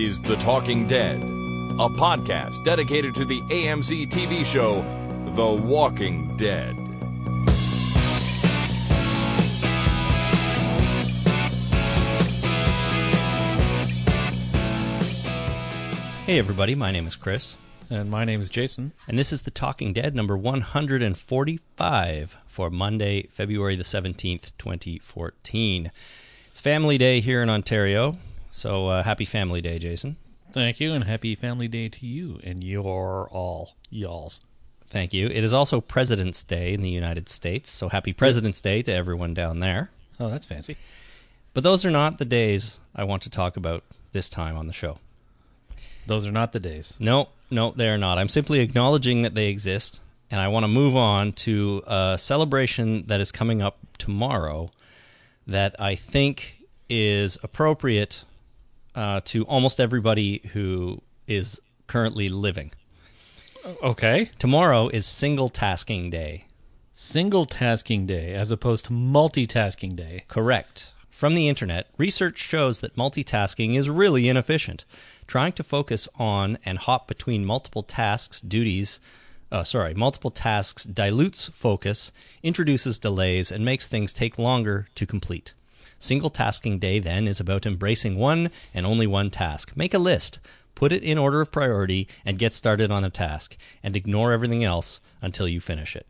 is The Talking Dead, a podcast dedicated to the AMC TV show The Walking Dead. Hey, everybody, my name is Chris, And my name is Jason. and this is The Talking Dead number 145 for Monday, February the 17th, 2014. It's Family Day here in Ontario, so uh, happy Family Day, Jason. Thank you, and happy Family Day to you and your all y'alls. Thank you. It is also President's Day in the United States, so happy President's Day to everyone down there. Oh, that's fancy. But those are not the days I want to talk about this time on the show. Those are not the days. No, no, they are not. I'm simply acknowledging that they exist, and I want to move on to a celebration that is coming up tomorrow that I think is appropriate uh, to almost everybody who is currently living. Okay. Tomorrow is Single Tasking Day. Single tasking day as opposed to multitasking day. Correct. From the internet, research shows that multitasking is really inefficient. Trying to focus on and hop between multiple tasks, duties, uh, sorry, multiple tasks dilutes focus, introduces delays, and makes things take longer to complete. Single tasking day then is about embracing one and only one task. Make a list, put it in order of priority, and get started on the task, and ignore everything else until you finish it.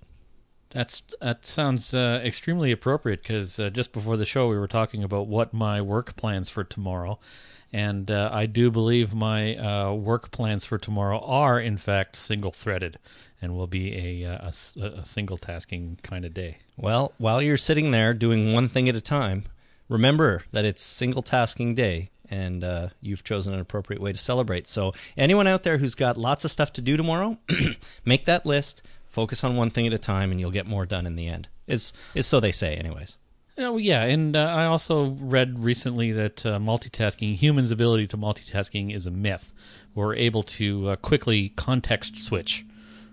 That's that sounds uh, extremely appropriate because uh, just before the show we were talking about what my work plans for tomorrow, and uh, I do believe my uh, work plans for tomorrow are in fact single threaded, and will be a, uh, a a single tasking kind of day. Well, while you're sitting there doing one thing at a time, remember that it's single tasking day and uh, you've chosen an appropriate way to celebrate. So, anyone out there who's got lots of stuff to do tomorrow, make that list, focus on one thing at a time, and you'll get more done in the end. Is is so they say, anyways. Oh yeah, and uh, I also read recently that uh, multitasking, humans' ability to multitasking, is a myth. We're able to uh, quickly context switch,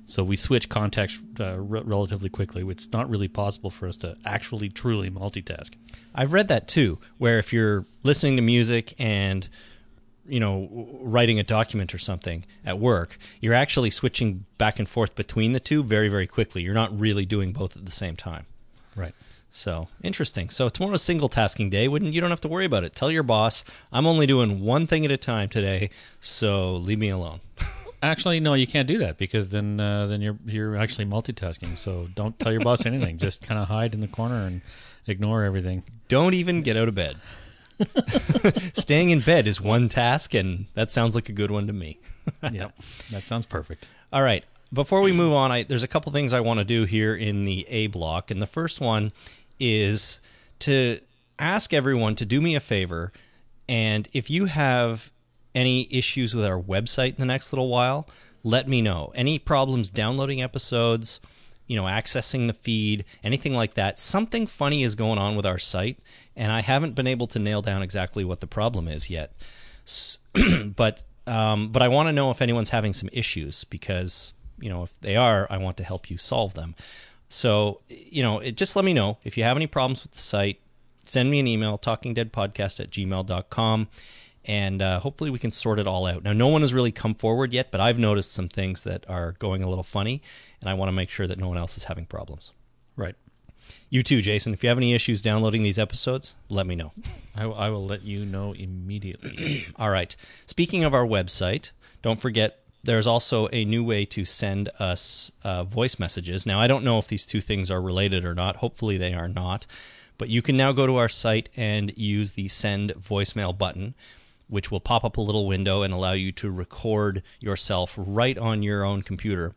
so we switch context uh, re- relatively quickly. It's not really possible for us to actually truly multitask. I've read that too, where if you're listening to music and you know writing a document or something at work, you're actually switching back and forth between the two very very quickly. You're not really doing both at the same time. Right. So interesting. So tomorrow's single tasking day. Wouldn't you don't have to worry about it. Tell your boss I'm only doing one thing at a time today, so leave me alone. Actually, no, you can't do that because then uh, then you're you're actually multitasking. So don't tell your boss anything. Just kind of hide in the corner and ignore everything. Don't even get out of bed. Staying in bed is one task, and that sounds like a good one to me. yep, that sounds perfect. All right. Before we move on, I, there's a couple things I want to do here in the A block, and the first one is to ask everyone to do me a favor, and if you have any issues with our website in the next little while, let me know. Any problems downloading episodes, you know, accessing the feed, anything like that. Something funny is going on with our site, and I haven't been able to nail down exactly what the problem is yet. But um, but I want to know if anyone's having some issues because you know if they are, I want to help you solve them. So you know, it, just let me know if you have any problems with the site. Send me an email, talkingdeadpodcast at gmail.com, and uh, hopefully we can sort it all out. Now, no one has really come forward yet, but I've noticed some things that are going a little funny, and I want to make sure that no one else is having problems. Right. You too, Jason. If you have any issues downloading these episodes, let me know. I, I will let you know immediately. All right. Speaking of our website, don't forget there's also a new way to send us uh, voice messages. Now, I don't know if these two things are related or not. Hopefully, they are not. But you can now go to our site and use the send voicemail button, which will pop up a little window and allow you to record yourself right on your own computer.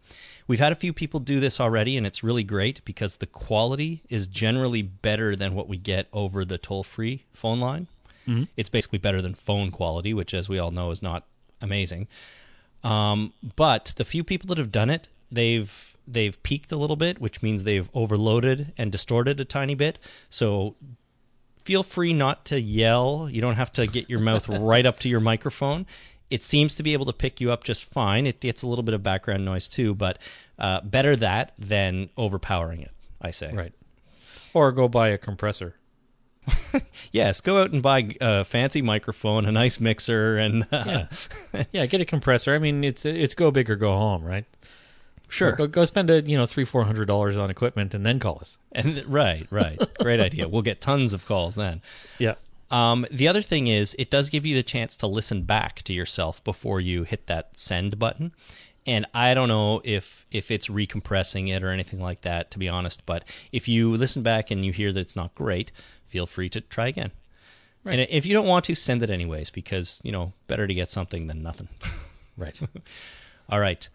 We've had a few people do this already, and it's really great because the quality is generally better than what we get over the toll free phone line. It's basically better than phone quality, which, as we all know, is not amazing. Um, but the few people that have done it, they've they've peaked a little bit, which means they've overloaded and distorted a tiny bit. So feel free not to yell. You don't have to get your mouth right up to your microphone. It seems to be able to pick you up just fine. It gets a little bit of background noise too, but uh, better that than overpowering it. I say. right. Or go buy a compressor. yes, go out and buy a fancy microphone, a nice mixer, and uh, Yeah, yeah. Get a compressor. I mean, it's it's go big or go home, right? Sure. Go, go spend a you know three four hundred dollars on equipment and then call us. And right, right, great idea. We'll get tons of calls then. Yeah. Um, the other thing is, it does give you the chance to listen back to yourself before you hit that send button. And I don't know if if it's recompressing it or anything like that, to be honest. But if you listen back and you hear that it's not great, feel free to try again. And if you don't want to, send it anyways, because you know better to get something than nothing. Right. All right.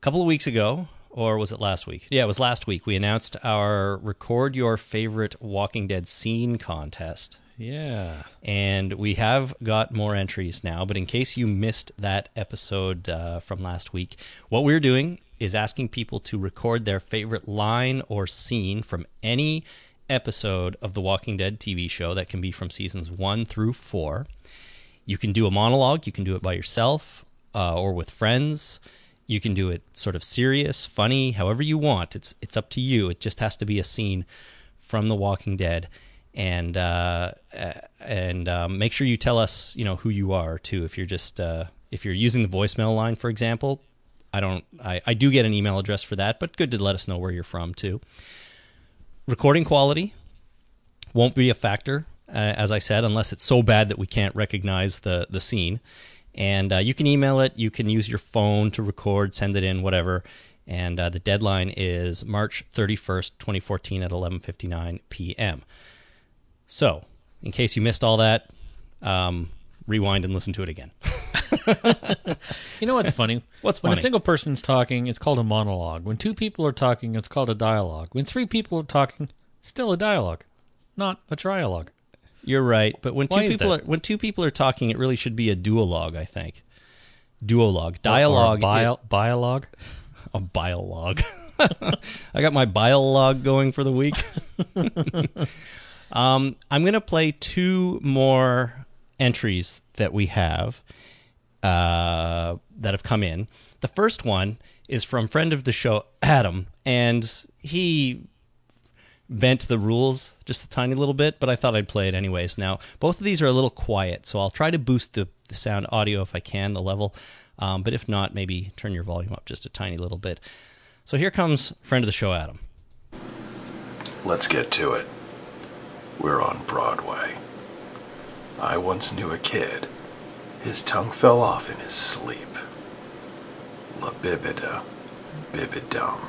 A couple of weeks ago, or was it last week? Yeah, it was last week. We announced our record your favorite Walking Dead scene contest. yeah. And we have got more entries now. But in case you missed that episode uh, from last week, what we're doing is asking people to record their favorite line or scene from any episode of the Walking Dead TV show that can be from seasons one through four. You can do a monologue, you can do it by yourself uh, or with friends. You can do it sort of serious, funny, however you want. It's it's up to you. It just has to be a scene from The Walking Dead, and uh, and um, make sure you tell us, you know, who you are too. If you're just uh, if you're using the voicemail line, for example, I don't. I, I do get an email address for that, but good to let us know where you're from too. Recording quality won't be a factor, uh, as I said, unless it's so bad that we can't recognize the the scene. And uh, you can email it. You can use your phone to record, send it in, whatever. And uh, the deadline is March 31st, 2014 at 11:59 p.m. So, in case you missed all that, um, rewind and listen to it again. You know what's funny? What's when funny? a single person's talking, it's called a monologue. When two people are talking, it's called a dialogue. When three people are talking, still a dialogue, not a trialogue. You're right, but when two Why is people that? are when two people are talking, it really should be a duologue. I think duologue, Or a dialogue, bio, biologue. a biologue. I got my biologue going for the week. um, I'm going to play two more entries that we have uh, that have come in. The first one is from friend of the show Adam, and he bent the rules just a tiny little bit, but I thought I'd play it anyways. Now, both of these are a little quiet, so I'll try to boost the, the sound audio if I can, the level. Um, but if not, maybe turn your volume up just a tiny little bit. So here comes friend of the show, Adam. Let's get to it. We're on Broadway. I once knew a kid. His tongue fell off in his sleep. La bibida, bibidum.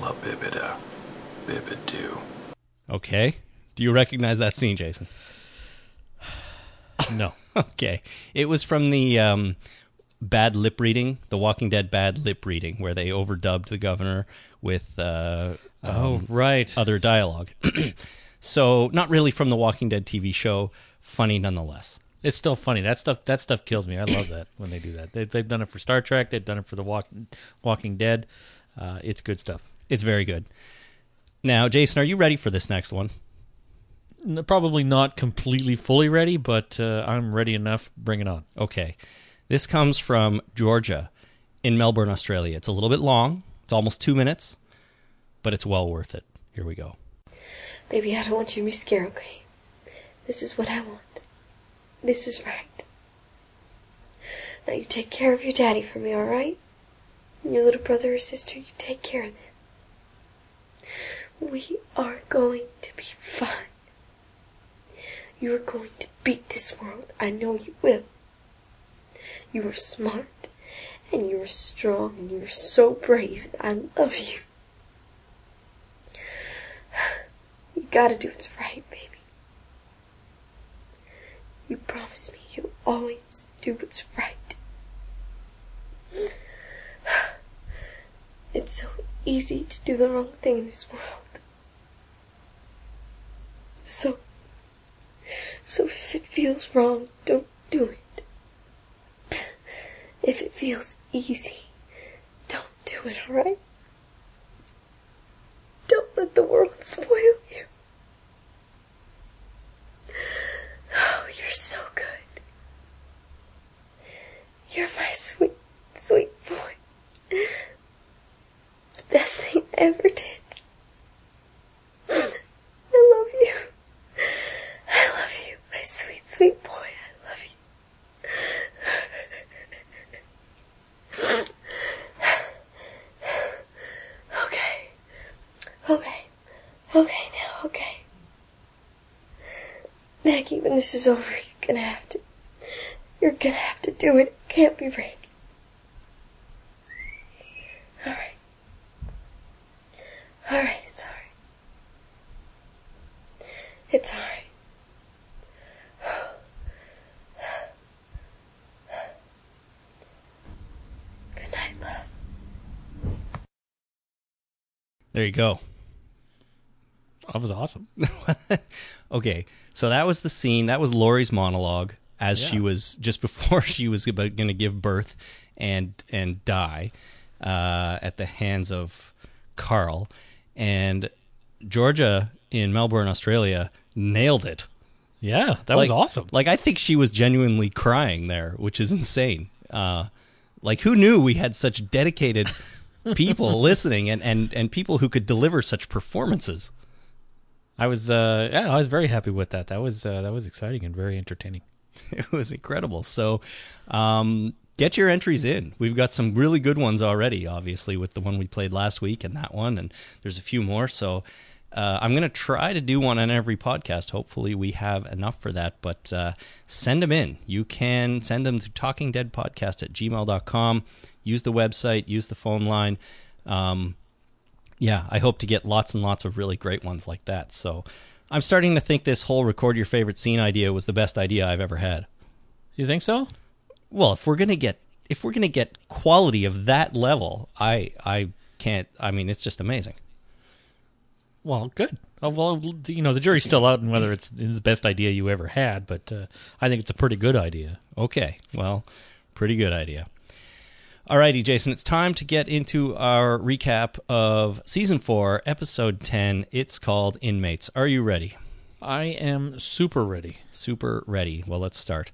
La bibida, bibidoo. Okay. Do you recognize that scene, Jason? No. Okay. It was from the um, bad lip reading, The Walking Dead bad lip reading, where they overdubbed the governor with uh, Oh, right. other dialogue. so, not really from the Walking Dead TV show, funny nonetheless. It's still funny. That stuff. That stuff kills me. I love that when they do that. They, they've done it for Star Trek. They've done it for the Walk, Walking Dead. Uh, it's good stuff. It's very good. Now, Jason, are you ready for this next one? Probably not completely fully ready, but uh, I'm ready enough. Bring it on. Okay. This comes from Georgia in Melbourne, Australia. It's a little bit long, it's almost two minutes, but it's well worth it. Here we go. Baby, I don't want you to be scared, okay? This is what I want. This is right. Now you take care of your daddy for me, alright? And your little brother or sister, you take care of them. We are going to be fine. You are going to beat this world. I know you will. You are smart, and you are strong, and you are so brave. I love you. You gotta do what's right, baby. You promise me you'll always do what's right. It's so easy to do the wrong thing in this world. So, so if it feels wrong, don't do it. If it feels easy, don't do it, alright? Don't let the world spoil you. Oh, you're so good. You're my sweet, sweet boy. The best thing I ever did. I love you my sweet, sweet boy. I love you. okay. Okay. Okay now, okay. Maggie, when this is over, you're gonna have to. You're gonna have to do it. It can't be rigged. Alright. Alright, it's alright. It's alright. There you go. That was awesome. Okay, so that was the scene. That was Lori's monologue as she was just before she was about going to give birth and and die uh, at the hands of Carl, and Georgia in Melbourne, Australia, nailed it. Yeah, that was awesome. Like I think she was genuinely crying there, which is insane. Uh, like who knew we had such dedicated people listening and, and, and people who could deliver such performances. I was uh yeah, I was very happy with that. That was uh, that was exciting and very entertaining. It was incredible. So, um, get your entries in. We've got some really good ones already, obviously, with the one we played last week and that one, and there's a few more. So, uh, I'm going to try to do one on every podcast. Hopefully, we have enough for that, but uh, send them in. You can send them to talkingdeadpodcast at gmail.com. Use the website, use the phone line. Um, yeah, I hope to get lots and lots of really great ones like that. So, I'm starting to think this whole record your favorite scene idea was the best idea I've ever had. You think so? Well, if we're gonna get if we're gonna get quality of that level, I I can't. I mean, it's just amazing. Well, good. Uh, well, you know, the jury's still out on whether it's the best idea you ever had, but uh, I think it's a pretty good idea. Okay, well, pretty good idea. Alrighty, Jason, it's time to get into our recap of season four, episode ten. It's called Inmates. Are you ready? I am super ready. Super ready. Well, let's start.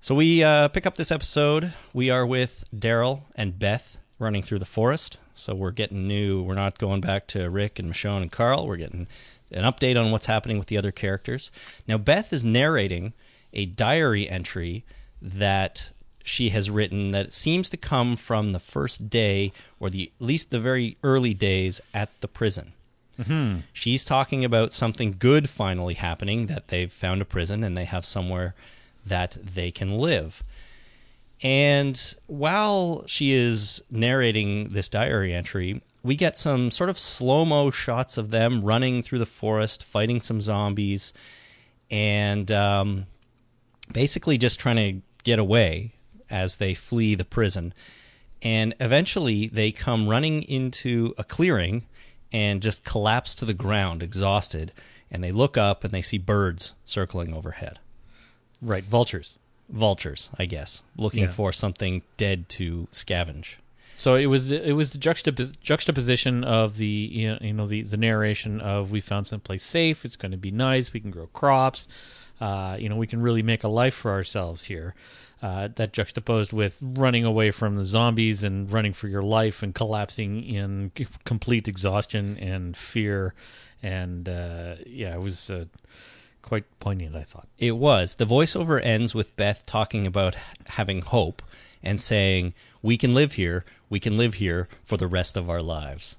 So we uh, pick up this episode. We are with Daryl and Beth running through the forest. So we're getting new. We're not going back to Rick and Michonne and Carl. We're getting an update on what's happening with the other characters. Now Beth is narrating a diary entry that she has written that it seems to come from the first day or the at least the very early days at the prison. She's talking about something good finally happening that they've found a prison and they have somewhere that they can live. And while she is narrating this diary entry, we get some sort of slow mo shots of them running through the forest, fighting some zombies, and um, basically just trying to get away as they flee the prison. And eventually they come running into a clearing and just collapse to the ground, exhausted. And they look up and they see birds circling overhead. Right, vultures. Vultures, I guess, looking Yeah. for something dead to scavenge. So it was it was the juxtapos- juxtaposition of the you know, the the narration of we found someplace safe. It's going to be nice. We can grow crops. Uh, you know, we can really make a life for ourselves here. Uh, that juxtaposed with running away from the zombies and running for your life and collapsing in complete exhaustion and fear. And uh, yeah, it was uh, quite poignant. I thought. It was. The voiceover ends with Beth talking about having hope and saying, We can live here. We can live here for the rest of our lives.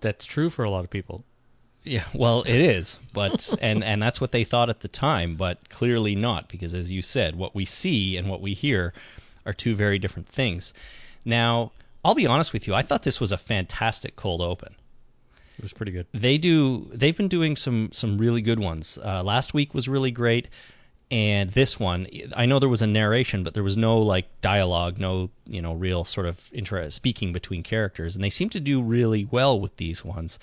That's true for a lot of people. Yeah, well, it is, but and and that's what they thought at the time, but clearly not because as you said, what we see and what we hear are two very different things. Now, I'll be honest with you, I thought this was a fantastic cold open. It was pretty good. They do they've been doing some some really good ones. Uh, last week was really great and this one I know there was a narration but there was no like dialogue, no, you know, real sort of inter- speaking between characters and they seem to do really well with these ones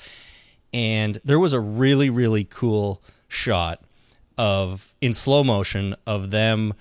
and there was a really really cool shot of in slow motion of them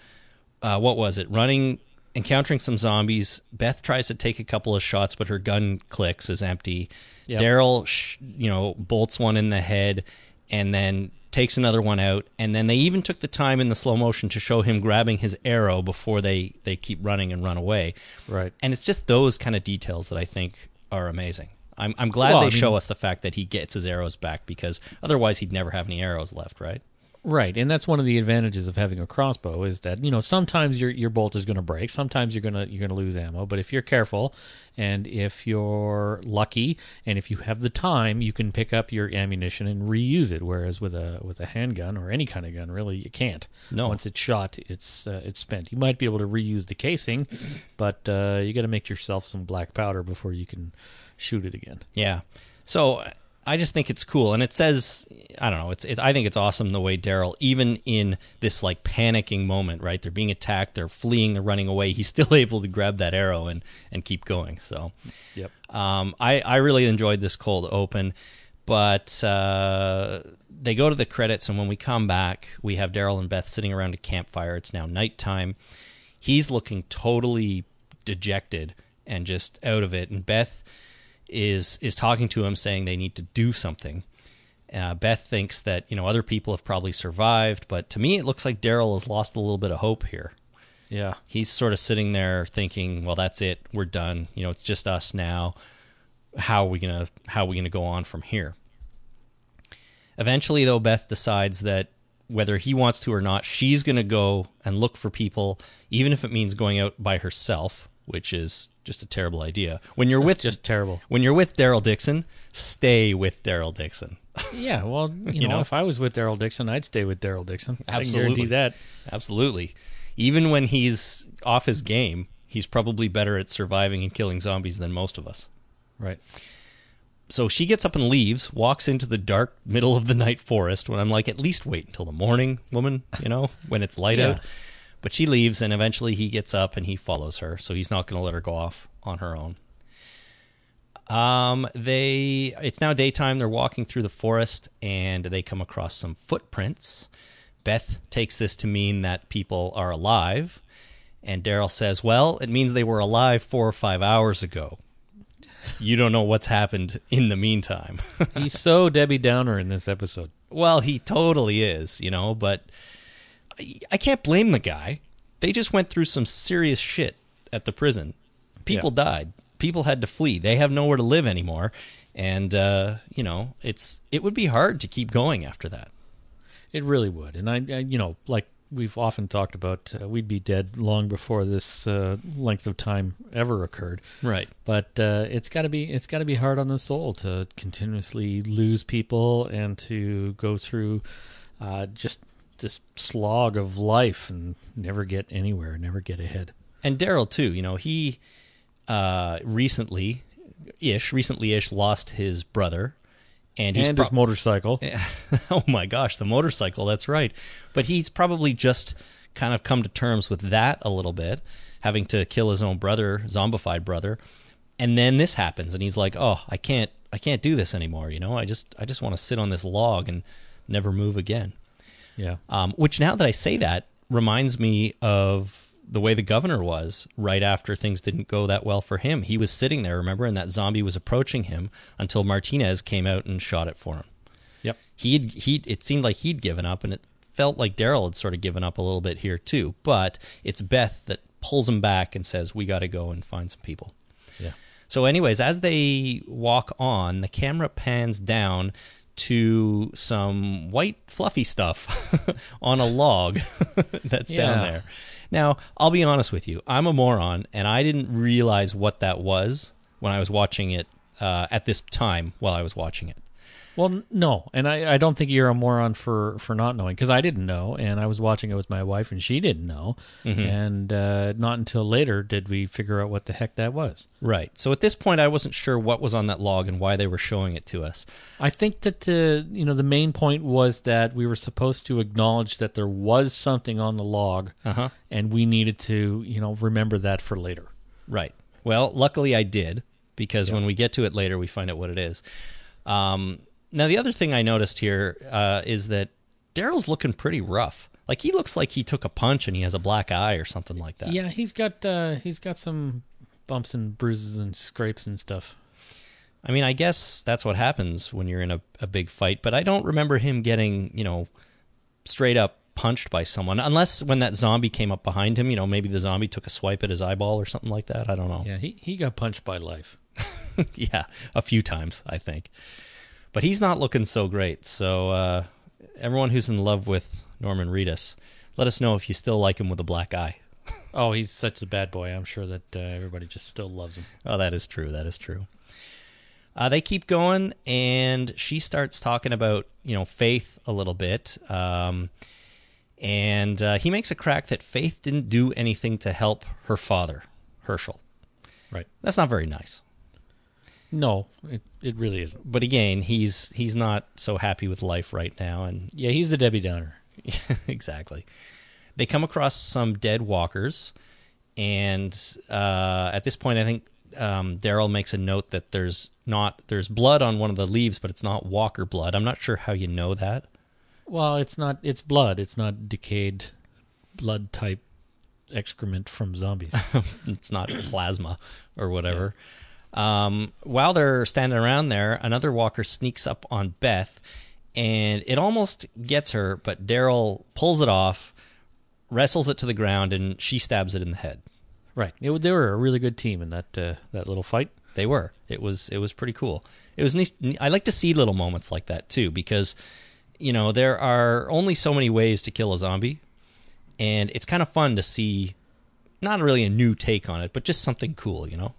uh, what was it running encountering some zombies beth tries to take a couple of shots but her gun clicks is empty Yep. daryl sh- you know bolts one in the head and then takes another one out and then they even took the time in the slow motion to show him grabbing his arrow before they they keep running and run away Right. and it's just those kind of details that I think are amazing. I'm I'm glad Well, they I mean- show us the fact that he gets his arrows back because otherwise he'd never have any arrows left, right? Right, and that's one of the advantages of having a crossbow is that you know sometimes your your bolt is going to break, sometimes you're gonna you're gonna lose ammo, but if you're careful and if you're lucky and if you have the time, you can pick up your ammunition and reuse it. Whereas with a with a handgun or any kind of gun, really, you can't. No. once it's shot, it's uh, it's spent. You might be able to reuse the casing, but uh, you got to make yourself some black powder before you can shoot it again. Yeah. So I just think it's cool, and it says I don't know. It's, it's I think it's awesome the way Daryl, even in this like panicking moment, right? They're being attacked, they're fleeing, they're running away. He's still able to grab that arrow and and keep going. So, Yep. um, I I really enjoyed this cold open, but uh, they go to the credits, and when we come back, we have Daryl and Beth sitting around a campfire. It's now nighttime. He's looking totally dejected and just out of it, and Beth is is talking to him, saying they need to do something. Uh, Beth thinks that you know other people have probably survived, but to me it looks like Daryl has lost a little bit of hope here. Yeah. He's sort of sitting there thinking, "Well, that's it. We're done. You know, it's just us now. How are we gonna How are we gonna go on from here?" Eventually, though, Beth decides that whether he wants to or not, she's going to go and look for people, even if it means going out by herself, which is just a terrible idea. When you're with Just terrible. when you're with Daryl Dixon, stay with Daryl Dixon. Yeah, well, you, You know, know? if I was with Daryl Dixon, I'd stay with Daryl Dixon. I Absolutely. guarantee that. Absolutely. Even when he's off his game, he's probably better at surviving and killing zombies than most of us. Right. So she gets up and leaves, walks into the dark middle of the night forest when I'm like, at least wait until the morning, woman, you know, when it's light Yeah. out. But she leaves, and eventually he gets up and he follows her. So he's not going to let her go off on her own. Um, they it's now daytime. They're walking through the forest, and they come across some footprints. Beth takes this to mean that people are alive, and Daryl says, "Well, it means they were alive four or five hours ago. You don't know what's happened in the meantime." He's so Debbie Downer in this episode. Well, he totally is, you know, but I, can't blame the guy. They just went through some serious shit at the prison. People died. People had to flee. They have nowhere to live anymore. And uh, you know, it's it would be hard to keep going after that. It really would. And I, I you know, like we've often talked about, uh, we'd be dead long before this uh, length of time ever occurred. Right. But uh, it's got to be it's got to be hard on the soul to continuously lose people and to go through uh, just this slog of life and never get anywhere, never get ahead. And Daryl too, you know, he uh recently ish, recently ish lost his brother and he's and pro- his motorcycle. oh my gosh, the motorcycle, that's right. But he's probably just kind of come to terms with that a little bit, having to kill his own brother, zombified brother. And then this happens and he's like, "Oh, I can't I can't do this anymore, you know? I just I just want to sit on this log and never move again." Yeah. Um, which now that I say that reminds me of the way the governor was right after things didn't go that well for him. He was sitting there, remember, and that zombie was approaching him until Martinez came out and shot it for him Yep. he'd he it seemed like he'd given up and it felt like Daryl had sort of given up a little bit here too but it's Beth that pulls him back and says we got to go and find some people Yeah. so anyways as they walk on the camera pans down to some white fluffy stuff on a log that's down there. Now I'll be honest with you. I'm a moron and I didn't realize what that was when I was watching it uh, at this time while I was watching it Well, no, and I, I don't think you're a moron for, for not knowing because I didn't know, and I was watching it with my wife, and she didn't know, and uh, not until later did we figure out what the heck that was. Right. So at this point, I wasn't sure what was on that log and why they were showing it to us. I think that uh, you know the main point was that we were supposed to acknowledge that there was something on the log, Uh-huh. and we needed to you know remember that for later. Right. Well, luckily I did because when we get to it later, we find out what it is. Um, now, the other thing I noticed here uh, is that Daryl's looking pretty rough. Like he looks like he took a punch and he has a black eye or something like that. Yeah, he's got uh, he's got some bumps and bruises and scrapes and stuff. I mean, I guess that's what happens when you're in a, a big fight, but I don't remember him getting, you know, straight up punched by someone. Unless when that zombie came up behind him, you know, maybe the zombie took a swipe at his eyeball or something like that. I don't know. Yeah, he he got punched by life. yeah, a few times, I think. But he's not looking so great. So uh, Everyone who's in love with Norman Reedus, let us know if you still like him with a black eye. Oh, he's such a bad boy. I'm sure that uh, everybody just still loves him. Oh, that is true. That is true. Uh, they keep going, and she starts talking about you know faith a little bit, um, and uh, he makes a crack that Faith didn't do anything to help her father, Hershel. Right. That's not very nice. No, it, it really isn't. But again, he's he's not so happy with life right now, and Yeah, he's the Debbie Downer. exactly. They come across some dead walkers, and uh, at this point, I think um, Daryl makes a note that there's not there's blood on one of the leaves, but it's not walker blood. I'm not sure how you know that. Well, it's not. It's blood. It's not decayed blood type excrement from zombies. it's not plasma or whatever. Um, while they're standing around there, another walker sneaks up on Beth, and it almost gets her, but Daryl pulls it off, wrestles it to the ground, and she stabs it in the head. right. It, they were a really good team in that uh, that little fight. They were. It was. It was pretty cool. It was nice. I like to see little moments like that too, because you know there are only so many ways to kill a zombie, and it's kind of fun to see. Not really a new take on it, but just something cool, you know.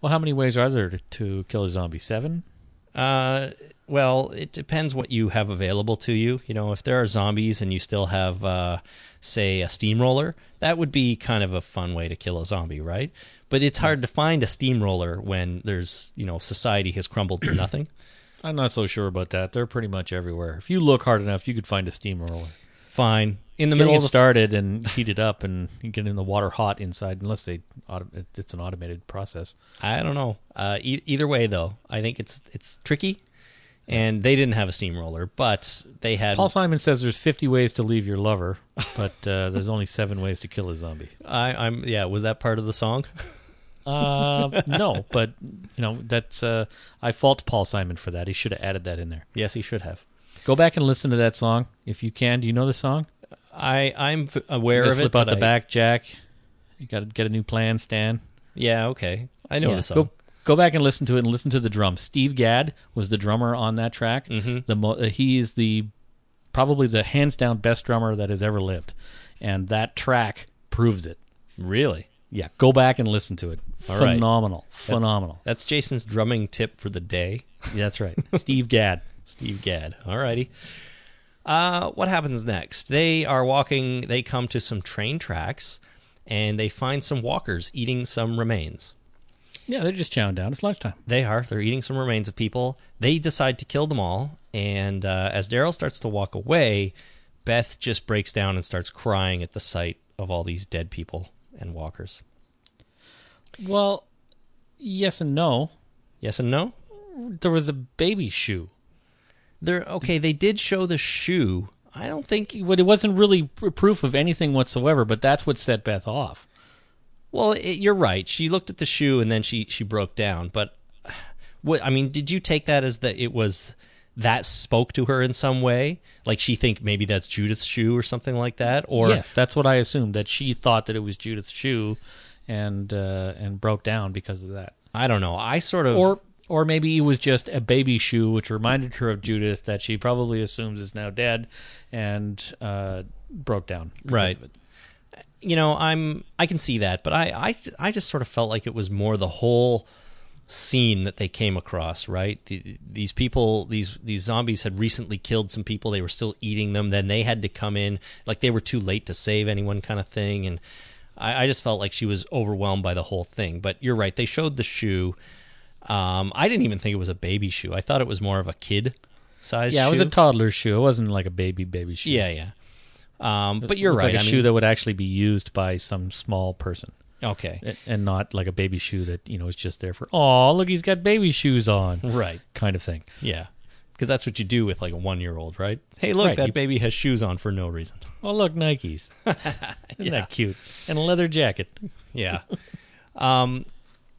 Well, how many ways are there to, to kill a zombie? Seven. Uh, well, it depends what you have available to you. You know, if there are zombies and you still have, uh, say, a steamroller, that would be kind of a fun way to kill a zombie, right? But it's hard to find a steamroller when there's, you know, society has crumbled to nothing. I'm not so sure about that. They're pretty much everywhere. If you look hard enough, you could find a steamroller. Fine. In the middle it started and heat it up and you get in the water hot inside, unless they it's an automated process. I don't know. Uh, e- either way, though, I think it's it's tricky, and they didn't have a steamroller, but they had. Paul Simon says there's 50 ways to leave your lover, but uh, there's only seven ways to kill a zombie. I, I'm yeah. Was that part of the song? Uh, no, but you know that's uh, I fault Paul Simon for that. He should have added that in there. yes, he should have. Go back and listen to that song if you can. Do you know the song? I I'm aware of it. slip out the I- back, Jack. You got to get a new plan, Stan. Yeah, okay. I know Yeah, the song. Go, go back and listen to it and listen to the drum. Steve Gadd was the drummer on that track. Mhm. The mo- uh, he is the probably the hands down best drummer that has ever lived, and that track proves it. Really? Yeah, go back and listen to it. All right. Phenomenal, phenomenal. That's Jason's drumming tip for the day. Yeah, that's right. Steve Gadd. Steve Gadd. Alrighty. Uh, what happens next? They are walking. They come to some train tracks, and they find some walkers eating some remains. Yeah, they're just chowing down. It's lunchtime. They are. They're eating some remains of people. They decide to kill them all. And uh, as Daryl starts to walk away, Beth just breaks down and starts crying at the sight of all these dead people and walkers. Well, yes and no. Yes and no. There was a baby shoe, They're okay. They did show the shoe. I don't think. but it wasn't really proof of anything whatsoever. But that's what set Beth off. Well, it, you're right. She looked at the shoe and then she she broke down. But what I mean, did you take that as that it was that spoke to her in some way? Like she think maybe that's Judith's shoe or something like that? Or yes, that's what I assumed. That she thought that it was Judith's shoe, and uh, and broke down because of that. I don't know. I sort of Or or maybe it was just a baby shoe, which reminded her of Judith that she probably assumes is now dead, and uh, broke down. Right. you know, I'm I can see that, but I I I just sort of felt like it was more the whole scene that they came across, right? The, these people, these these zombies had recently killed some people. They were still eating them. Then they had to come in, like they were too late to save anyone, kind of thing. And I, I just felt like she was overwhelmed by the whole thing. But you're right. They showed the shoe. Um, I didn't even think it was a baby shoe. I thought it was more of a kid size. Yeah, it was a toddler shoe. It wasn't like a baby baby shoe. yeah, yeah. Um, but you're right. Like a I shoe mean, that would actually be used by some small person, okay, and- not like a baby shoe that you know is just there for oh look he's got baby shoes on right. kind of thing. Yeah. Because that's what you do with like a one year old, right? Hey, look, Right, that you- baby has shoes on for no reason. Oh look Nikes, isn't that cute? And a leather jacket. Yeah. um.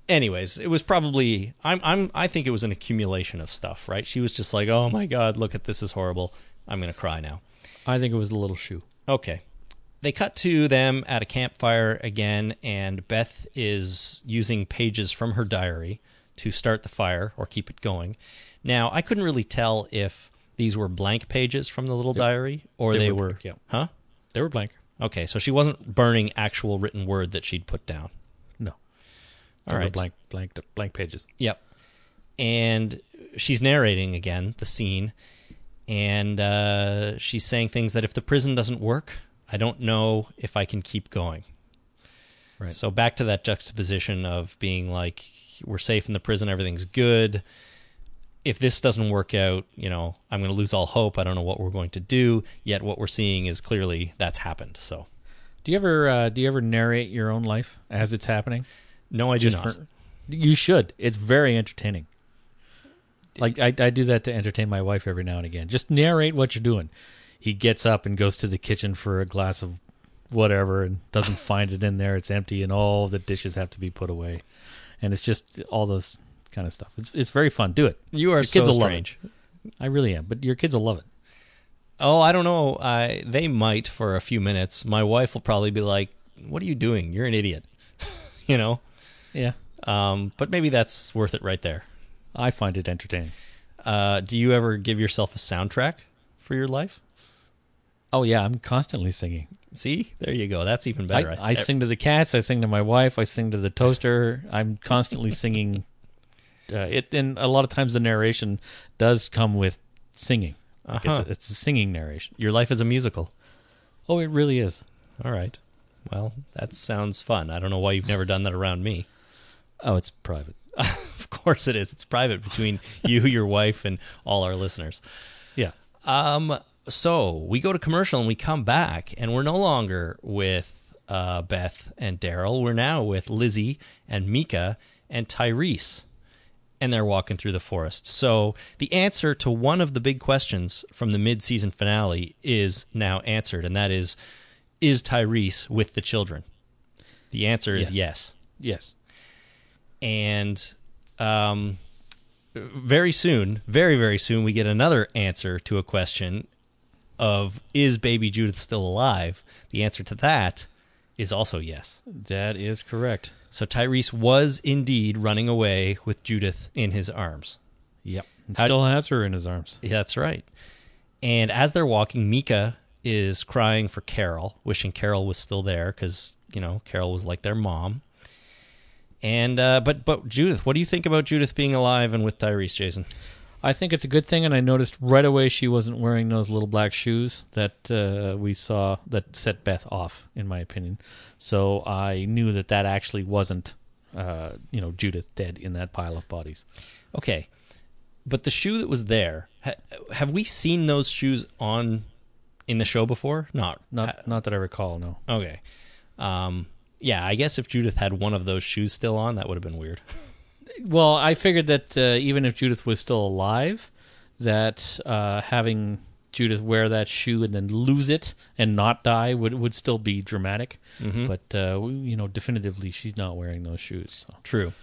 Anyways, it was probably I'm I'm I think it was an accumulation of stuff, right? She was just like, oh my god, look at this is horrible. I'm gonna cry now. I think it was the little shoe. Okay. They cut to them at a campfire again, and Beth is using pages from her diary to start the fire or keep it going. Now, I couldn't really tell if these were blank pages from the little diary, or they they, were were, blank, yeah. huh? They were blank. Okay, so she wasn't burning actual written word that she'd put down. All right. blank, blank, blank pages. Yep. And she's narrating again the scene, and uh, she's saying things that if the prison doesn't work, I don't know if I can keep going. Right. So back to that juxtaposition of being like, we're safe in the prison, everything's good. If this doesn't work out, you know, I'm going to lose all hope. I don't know what we're going to do. Yet what we're seeing is clearly that's happened. So Do you ever uh, do you ever narrate your own life as it's happening? No, I do not. for- you should. It's very entertaining. Like I, I do that to entertain my wife every now and again. Just narrate what you're doing. He gets up and goes to the kitchen for a glass of whatever and doesn't find it in there. It's empty and all the dishes have to be put away. And it's just all those kind of stuff. It's it's very fun. Do it. you are Your so kids will love strange. I really am. But your kids will love it. Oh, I don't know. I they might for a few minutes. My wife will probably be like, "What are you doing? You're an idiot," you know. Yeah. Um, but maybe that's worth it right there. I find it entertaining. Uh, do you ever give yourself a soundtrack for your life? Oh yeah, I'm constantly singing. See, there you go. That's even better. I, I sing to the cats. I sing to my wife. I sing to the toaster. I'm constantly singing. Uh, it and a lot of times the narration does come with singing. Like Uh-huh. it's, a, it's a singing narration. Your life is a musical. Oh, it really is. All right. Well, that sounds fun. I don't know why you've never done that around me. Oh, it's private. of course it is. It's private between you, your wife, and all our listeners. Yeah. Um, so we go to commercial and we come back, and we're no longer with uh, Beth and Daryl. We're now with Lizzie and Mika and Tyrese, and they're walking through the forest. So the answer to one of the big questions from the mid-season finale is now answered, and that is: Is Tyrese with the children? The answer is Yes. yes Yes. And um, very soon, very very soon, we get another answer to a question of is baby Judith still alive? The answer to that is also yes. That is correct. So Tyrese was indeed running away with Judith in his arms. Yep. And How- still has her in his arms. Yeah, that's right. And as they're walking, Mika is crying for Carol, wishing Carol was still there because you know Carol was like their mom. And uh, but but Judith, what do you think about Judith being alive and with Tyrese, Jason? I think it's a good thing, and I noticed right away she wasn't wearing those little black shoes that uh, we saw that set Beth off, in my opinion. So I knew that that actually wasn't, uh, you know, Judith dead in that pile of bodies. Okay, but the shoe that was there, ha- have we seen those shoes on in the show before? Not Not, not that I recall. No. okay. Um, yeah, I guess if Judith had one of those shoes still on, that would have been weird. Well, I figured that uh, even if Judith was still alive, that uh, having Judith wear that shoe and then lose it and not die would would still be dramatic. But uh, you know, definitively, she's not wearing those shoes. So. True,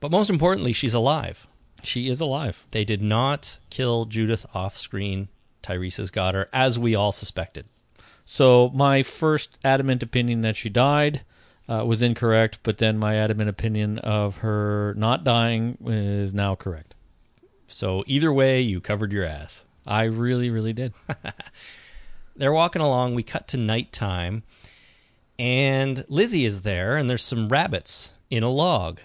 but most importantly, she's alive. She is alive. They did not kill Judith off screen. Tyrese has got her, as we all suspected. So my first adamant opinion that she died uh, was incorrect, but then my adamant opinion of her not dying is now correct. So either way, you covered your ass. I really, really did. They're walking along. We cut to nighttime, and Lizzie is there, and there's some rabbits in a log.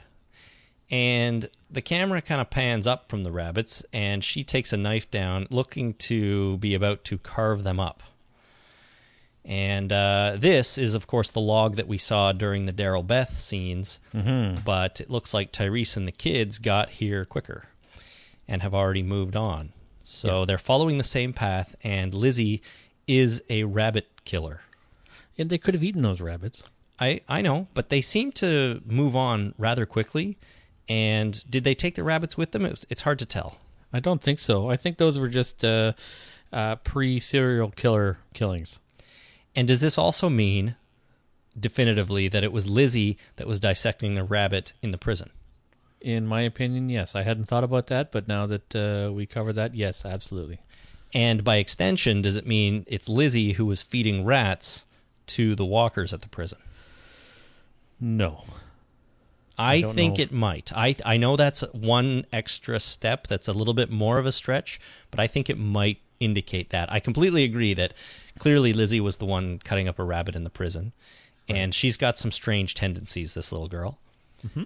And the camera kind of pans up from the rabbits, and she takes a knife down, looking to be about to carve them up. And uh, this is, of course, the log that we saw during the Daryl Beth scenes, but it looks like Tyrese and the kids got here quicker and have already moved on. So they're following the same path, and Lizzie is a rabbit killer. and they could have eaten those rabbits. I, I know, but they seem to move on rather quickly. And did they take the rabbits with them? It was, it's hard to tell. I don't think so. I think those were just uh, uh, pre serial killer killings. And does this also mean definitively that it was Lizzie that was dissecting the rabbit in the prison? In my opinion, yes. I hadn't thought about that, but now that uh, we cover that, yes, absolutely. And by extension, does it mean it's Lizzie who was feeding rats to the walkers at the prison? No. I, don't think it might. I I know that's one extra step that's a little bit more of a stretch, but I think it might indicate that. I completely agree that clearly Lizzie was the one cutting up a rabbit in the prison, and she's got some strange tendencies. This little girl, Mm-hmm.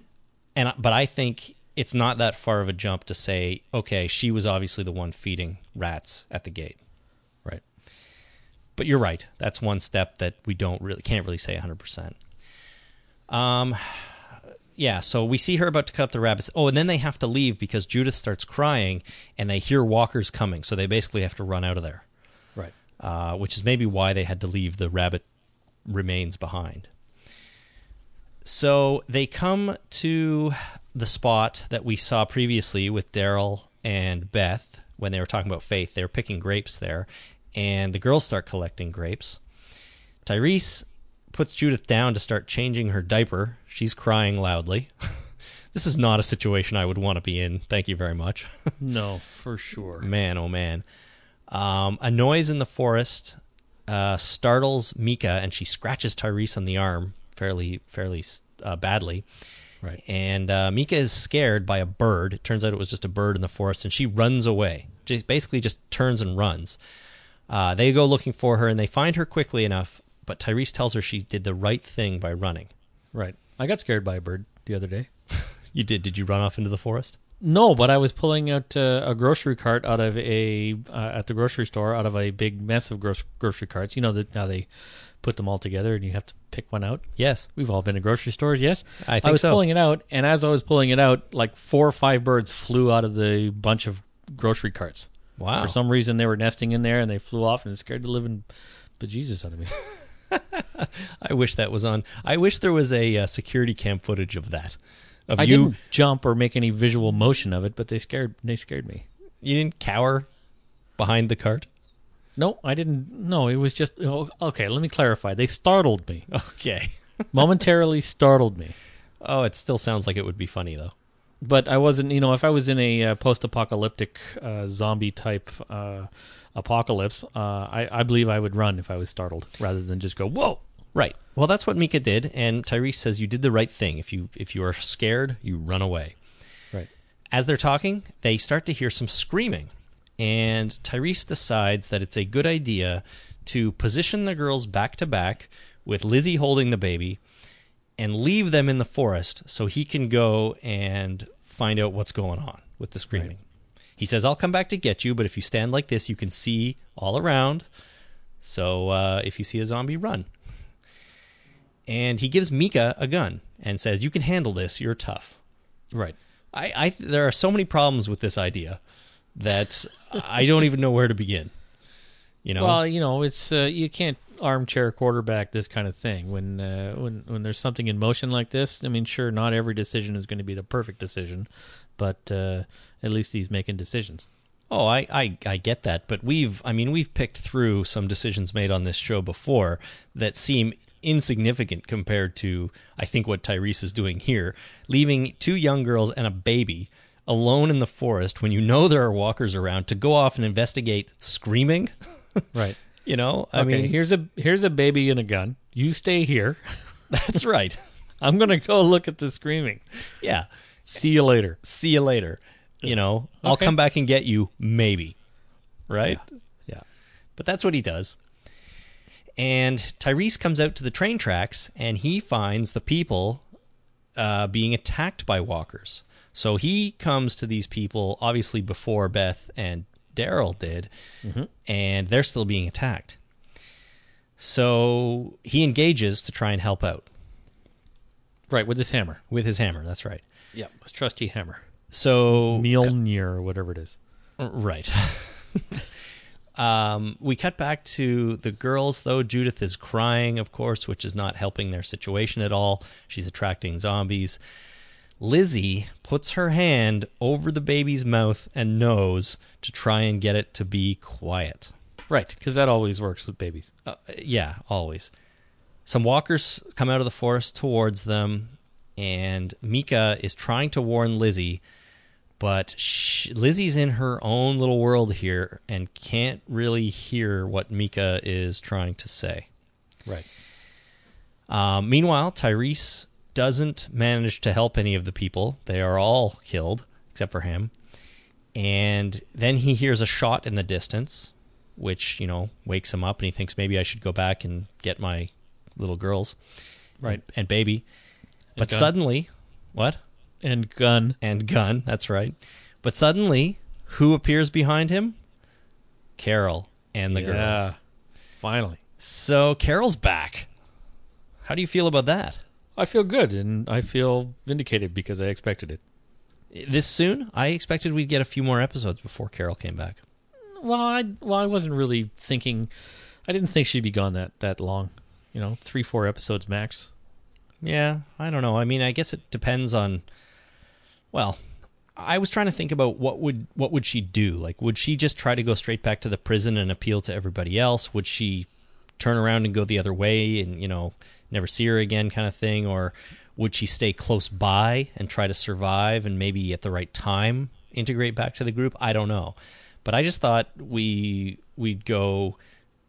and but I think it's not that far of a jump to say, okay, she was obviously the one feeding rats at the gate. Right. But you're right. That's one step that we don't really can't really say 100%. Um yeah, so we see her about to cut up the rabbits. Oh, and then they have to leave because Judith starts crying and they hear walkers coming. So they basically have to run out of there. Right. Uh, which is maybe why they had to leave the rabbit remains behind. So they come to the spot that we saw previously with Daryl and Beth when they were talking about faith. They were picking grapes there, and the girls start collecting grapes. Tyrese puts Judith down to start changing her diaper. She's crying loudly. this is not a situation I would want to be in. Thank you very much. No, for sure. Man, oh man. Um, a noise in the forest uh, startles Mika, and she scratches Tyrese on the arm fairly, fairly uh, badly. Right. And uh, Mika is scared by a bird. It turns out it was just a bird in the forest, and she runs away. Just basically, just turns and runs. Uh, they go looking for her, and they find her quickly enough. But Tyrese tells her she did the right thing by running. Right. I got scared by a bird the other day. You did? Did you run off into the forest? No, but I was pulling out uh, a grocery cart out of a uh, at the grocery store out of a big mess of gro- grocery carts. You know that now they put them all together and you have to pick one out. Yes, We've all been to grocery stores, yes. I think was so. pulling it out, and as I was pulling it out, like four or five birds flew out of the bunch of grocery carts. Wow. For some reason, they were nesting in there, and they flew off, and it scared the living bejesus out of me. I wish that was on. I wish there was a uh, security cam footage of that. Of I you, didn't jump or make any visual motion of it, but they scared they scared me. you didn't cower behind the cart. No, I didn't. No, it was just oh, okay. Let me clarify. They startled me Okay. momentarily. startled me, Oh, it still sounds like it would be funny though. but I wasn't. You know, if I was in a uh, post-apocalyptic uh, zombie type uh, apocalypse, uh, I, I believe I would run if I was startled rather than just go whoa. Right. Well, that's what Mika did, and Tyrese says you did the right thing. If you if you are scared, you run away. Right. As they're talking, they start to hear some screaming, and Tyrese decides that it's a good idea to position the girls back to back with Lizzie holding the baby and leave them in the forest so he can go and find out what's going on with the screaming. He says, I'll come back to get you, but if you stand like this, you can see all around. So uh, if you see a zombie, run. And he gives Mika a gun and says, You can handle this. You're tough. Right. I, I there are so many problems with this idea that I don't even know where to begin. You know, Well, you know, it's uh, you can't armchair quarterback this kind of thing when uh, when when there's something in motion like this. I mean, sure, not every decision is going to be the perfect decision, but uh, at least he's making decisions. oh, I, I I get that, but we've I mean we've picked through some decisions made on this show before that seem insignificant compared to I think what Tyrese is doing here, leaving two young girls and a baby alone in the forest when you know there are walkers around to go off and investigate screaming. Right. You know, I okay. mean, here's a here's a baby and a gun. You stay here. that's right. I'm gonna go look at the screaming. Yeah. See you later. see you later. You know, I'll come back and get you, maybe. Right? Yeah. But that's what he does. And Tyrese comes out to the train tracks and he finds the people uh, being attacked by walkers. So he comes to these people, obviously before Beth and Daryl did, and they're still being attacked. So he engages to try and help out Right with his hammer. with his hammer. That's right. Yeah. His trusty hammer. So Mjolnir or whatever it is. Right. um, we cut back to the girls, though. Judith is crying, of course, which is not helping their situation at all. She's attracting zombies. Lizzie puts her hand over the baby's mouth and nose to try and get it to be quiet. Right, because that always works with babies. Uh, yeah, always. Some walkers come out of the forest towards them, and Mika is trying to warn Lizzie, but sh- Lizzie's in her own little world here and can't really hear what Mika is trying to say. Right. Um, meanwhile, Tyrese doesn't manage to help any of the people. They are all killed except for him. And then he hears a shot in the distance, which, you know, wakes him up and he thinks maybe I should go back and get my little girls Right. and baby. But gun. suddenly, what? And gun. And gun, that's right. But suddenly, who appears behind him? Carol and the yeah. girls. Finally. So Carol's back. How do you feel about that? I feel good and I feel vindicated because I expected it. This soon? I expected we'd get a few more episodes before Carol came back. Well, I well I wasn't really thinking. I didn't think she'd be gone that that long. You know, three four episodes max. Yeah, I don't know. I mean, I guess it depends on. Well, I was trying to think about what would what would she do? Like, would she just try to go straight back to the prison and appeal to everybody else? Would she turn around and go the other way and you know never see her again, kind of thing, or would she stay close by and try to survive and maybe at the right time integrate back to the group? I don't know, but I just thought we we'd go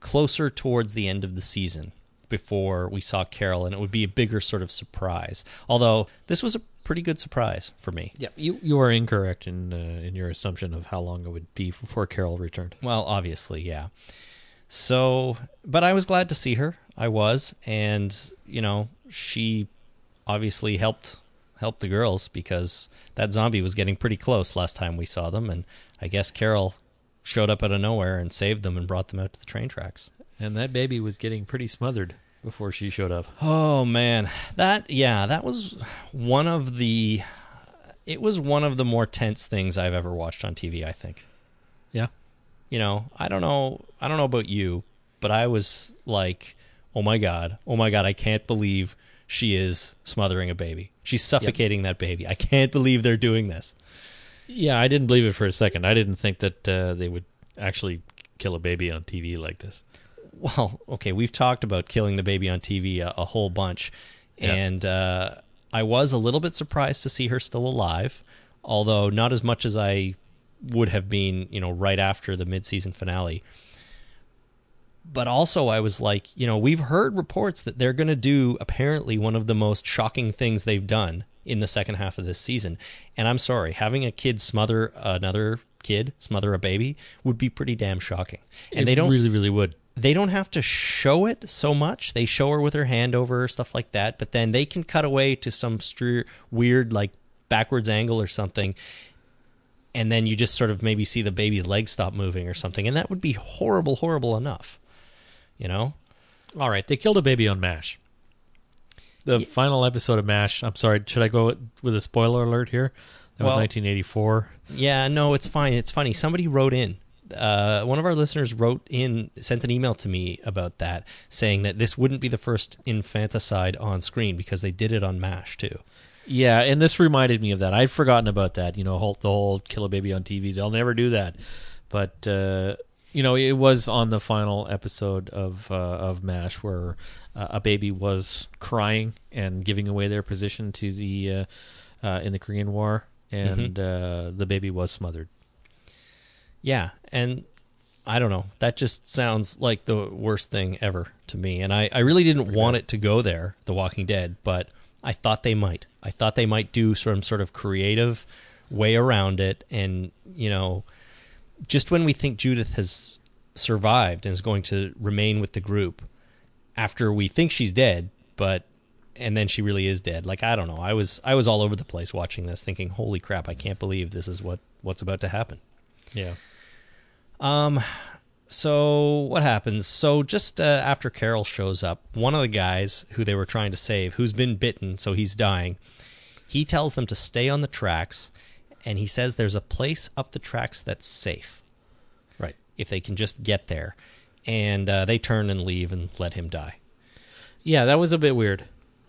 closer towards the end of the season before we saw Carol, and it would be a bigger sort of surprise. Although this was a pretty good surprise for me. Yeah, you you are incorrect in uh, in your assumption of how long it would be before Carol returned. Well, obviously, yeah. So, but I was glad to see her. I was, and you know, she obviously helped helped the girls because that zombie was getting pretty close last time we saw them, and I guess Carol showed up out of nowhere and saved them and brought them out to the train tracks. And that baby was getting pretty smothered before she showed up. Oh man, that yeah, that was one of the it was one of the more tense things I've ever watched on TV, I think. Yeah. You know, I don't know, I don't know about you, but I was like, "Oh my god. Oh my god, I can't believe she is smothering a baby. She's suffocating that baby. I can't believe they're doing this." Yeah, I didn't believe it for a second. I didn't think that uh, they would actually kill a baby on TV like this. Well, okay, we've talked about killing the baby on TV a, a whole bunch, Yeah. and uh, I was a little bit surprised to see her still alive, although not as much as I would have been, you know, right after the mid-season finale. But also, I was like, you know, we've heard reports that they're going to do apparently one of the most shocking things they've done in the second half of this season. And I'm sorry, having a kid smother another kid, smother a baby, would be pretty damn shocking. And It they don't really, really would. They don't have to show it so much. They show her with her hand over her, stuff like that, but then they can cut away to some str- weird like backwards angle or something. And then you just sort of maybe see the baby's leg stop moving or something, and that would be horrible, horrible enough. You know? All right, they killed a baby on MASH. The final episode of MASH. I'm sorry, should I go with a spoiler alert here? That was 1984. Yeah, no, it's fine. It's funny. Somebody wrote in. Uh, one of our listeners wrote in, sent an email to me about that, saying that this wouldn't be the first infanticide on screen because they did it on MASH too. Yeah, and this reminded me of that. I'd forgotten about that. You know, whole, the whole kill a baby on TV. They'll never do that. But uh, you know, it was on the final episode of uh, of Mash where uh, a baby was crying and giving away their position to the uh, uh, in the Korean War, and uh, the baby was smothered. Yeah, and I don't know. That just sounds like the worst thing ever to me. And I, I really didn't want it to go there, The Walking Dead, but I thought they might. I thought they might do some sort of creative way around it. And, you know, just when we think Judith has survived and is going to remain with the group after we think she's dead, but and then she really is dead. Like I don't know. I was I was all over the place watching this thinking, "Holy crap, I can't believe this is what what's about to happen." Yeah. Um, so what happens? So just uh, after Carol shows up, one of the guys who they were trying to save, who's been bitten, so he's dying, he tells them to stay on the tracks, and he says there's a place up the tracks that's safe Right. if they can just get there. And uh, they turn and leave and let him die. Yeah, that was a bit weird.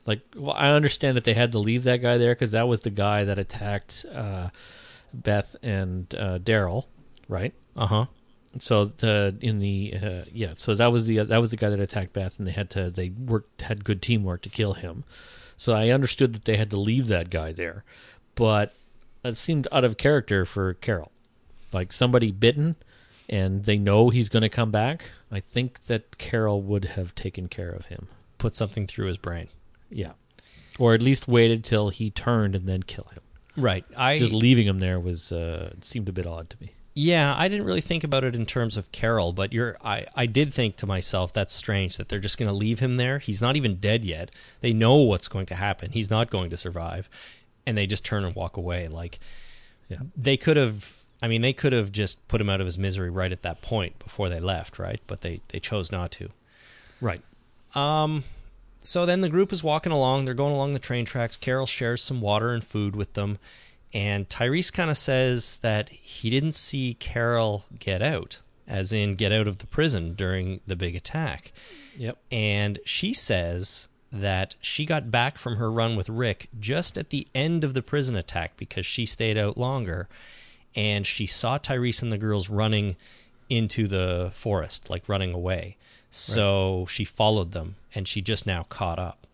Like, well, I understand that they had to leave that guy there because that was the guy that attacked uh, Beth and uh, Daryl, right? Uh huh. So the in the uh, yeah, so that was the that was the guy that attacked Beth, and they had to they worked had good teamwork to kill him. So I understood that they had to leave that guy there, but it seemed out of character for Carol. Like somebody bitten, and they know he's going to come back. I think that Carol would have taken care of him. Put something through his brain. Yeah. or at least waited till he turned and then kill him. Right. I Just leaving him there was uh, seemed a bit odd to me. Yeah, I didn't really think about it in terms of Carol, but you're I, I did think to myself that's strange that they're just going to leave him there. He's not even dead yet. They know what's going to happen. He's not going to survive. And they just turn and walk away like Yeah. they could have I mean they could have just put him out of his misery right at that point before they left, right? But they they chose not to. Right. Um, so then the group is walking along. They're going along the train tracks. Carol shares some water and food with them. And Tyrese kind of says that he didn't see Carol get out, as in get out of the prison during the big attack. Yep. And she says that she got back from her run with Rick just at the end of the prison attack because she stayed out longer. And she saw Tyrese and the girls running into the forest, like running away. So she followed them and she just now caught up.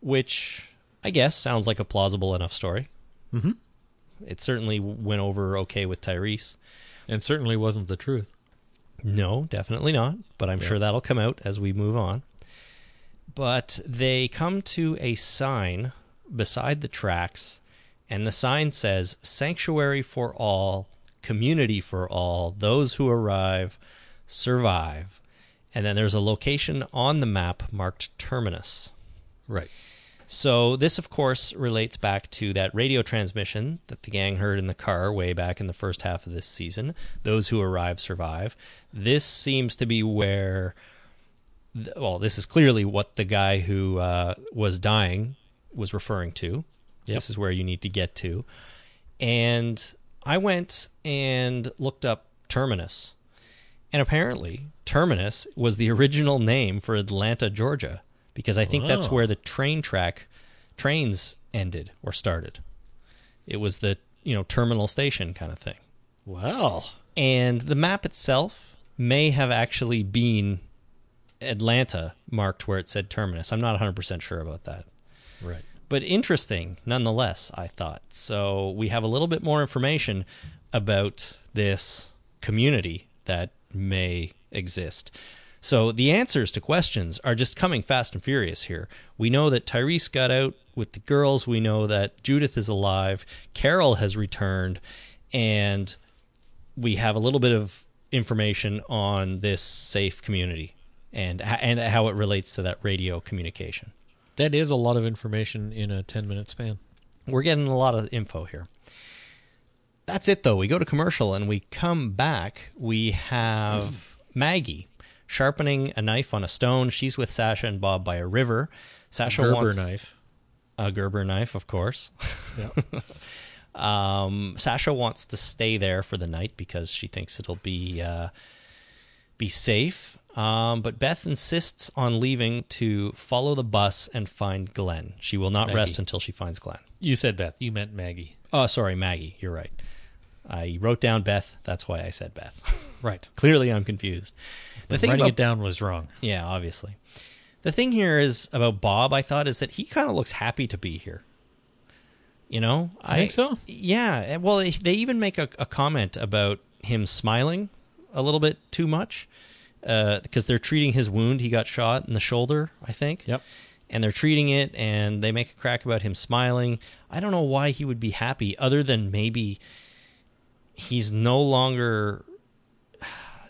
Which I guess sounds like a plausible enough story. Mm-hmm. It certainly went over okay with Tyrese. And certainly wasn't the truth. No, definitely not. But I'm Yeah. sure that'll come out as we move on. But they come to a sign beside the tracks, and the sign says Sanctuary for all, community for all, those who arrive survive. And then there's a location on the map marked Terminus. Right. So this, of course, relates back to that radio transmission that the gang heard in the car way back in the first half of this season. Those who arrive survive. This seems to be where, well, this is clearly what the guy who uh, was dying was referring to. Yep. This is where you need to get to. And I went and looked up Terminus. And apparently, Terminus was the original name for Atlanta, Georgia, because I think that's Wow. where the train track trains ended or started. It was the, you know, terminal station kind of thing. Wow. And the map itself may have actually been Atlanta marked where it said Terminus. I'm not 100% sure about that Right. but interesting nonetheless, I thought. So we have a little bit more information about this community that may exist. So the answers to questions are just coming fast and furious here. We know that Tyrese got out with the girls. We know that Judith is alive. Carol has returned. And we have a little bit of information on this safe community and, and how it relates to that radio communication. That is a lot of information in a 10 minute span. We're getting a lot of info here. That's it, though. We go to commercial and we come back. We have Maggie sharpening a knife on a stone. She's with Sasha and Bob by a river. Sasha Gerber wants knife. a Gerber knife, of course. Yeah. Um, Sasha wants to stay there for the night because she thinks it'll be uh, be safe. Um, but Beth insists on leaving to follow the bus and find Glenn. She will not rest until she finds Glenn. you said Beth. You meant Maggie. Oh, sorry, Maggie. You're right. I wrote down Beth. That's why I said Beth. Right. Clearly, I'm confused. The thing Writing about it down was wrong. yeah, obviously. The thing here is about Bob. I thought is that he kind of looks happy to be here. You know, I think so? Yeah. Eh, well, eh, they even make a, a comment about him smiling a little bit too much uh, because they're treating his wound. He got shot in the shoulder, I think Yep. And they're treating it and they make a crack about him smiling. I don't know why he would be happy other than maybe he's no longer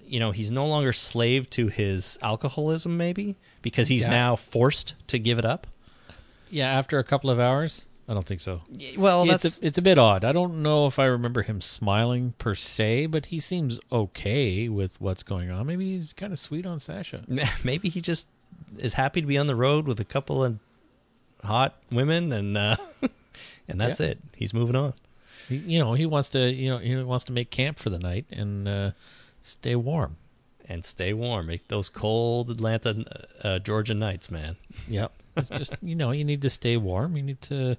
you know, he's no longer slave to his alcoholism maybe because he's Yeah. now forced to give it up. Yeah, after a couple of hours? I don't think so. Well, that's a, it's a bit odd. I don't know if I remember him smiling per se, but he seems okay with what's going on. Maybe he's kind of sweet on Sasha. maybe he just is happy to be on the road with a couple of hot women and uh and that's Yeah. it. He's moving on. You know, he wants to, you know, he wants to make camp for the night and uh, stay warm. And stay warm. Make those cold Atlanta uh, Georgia nights, man. Yep. It's just, you know, you need to stay warm. You need to,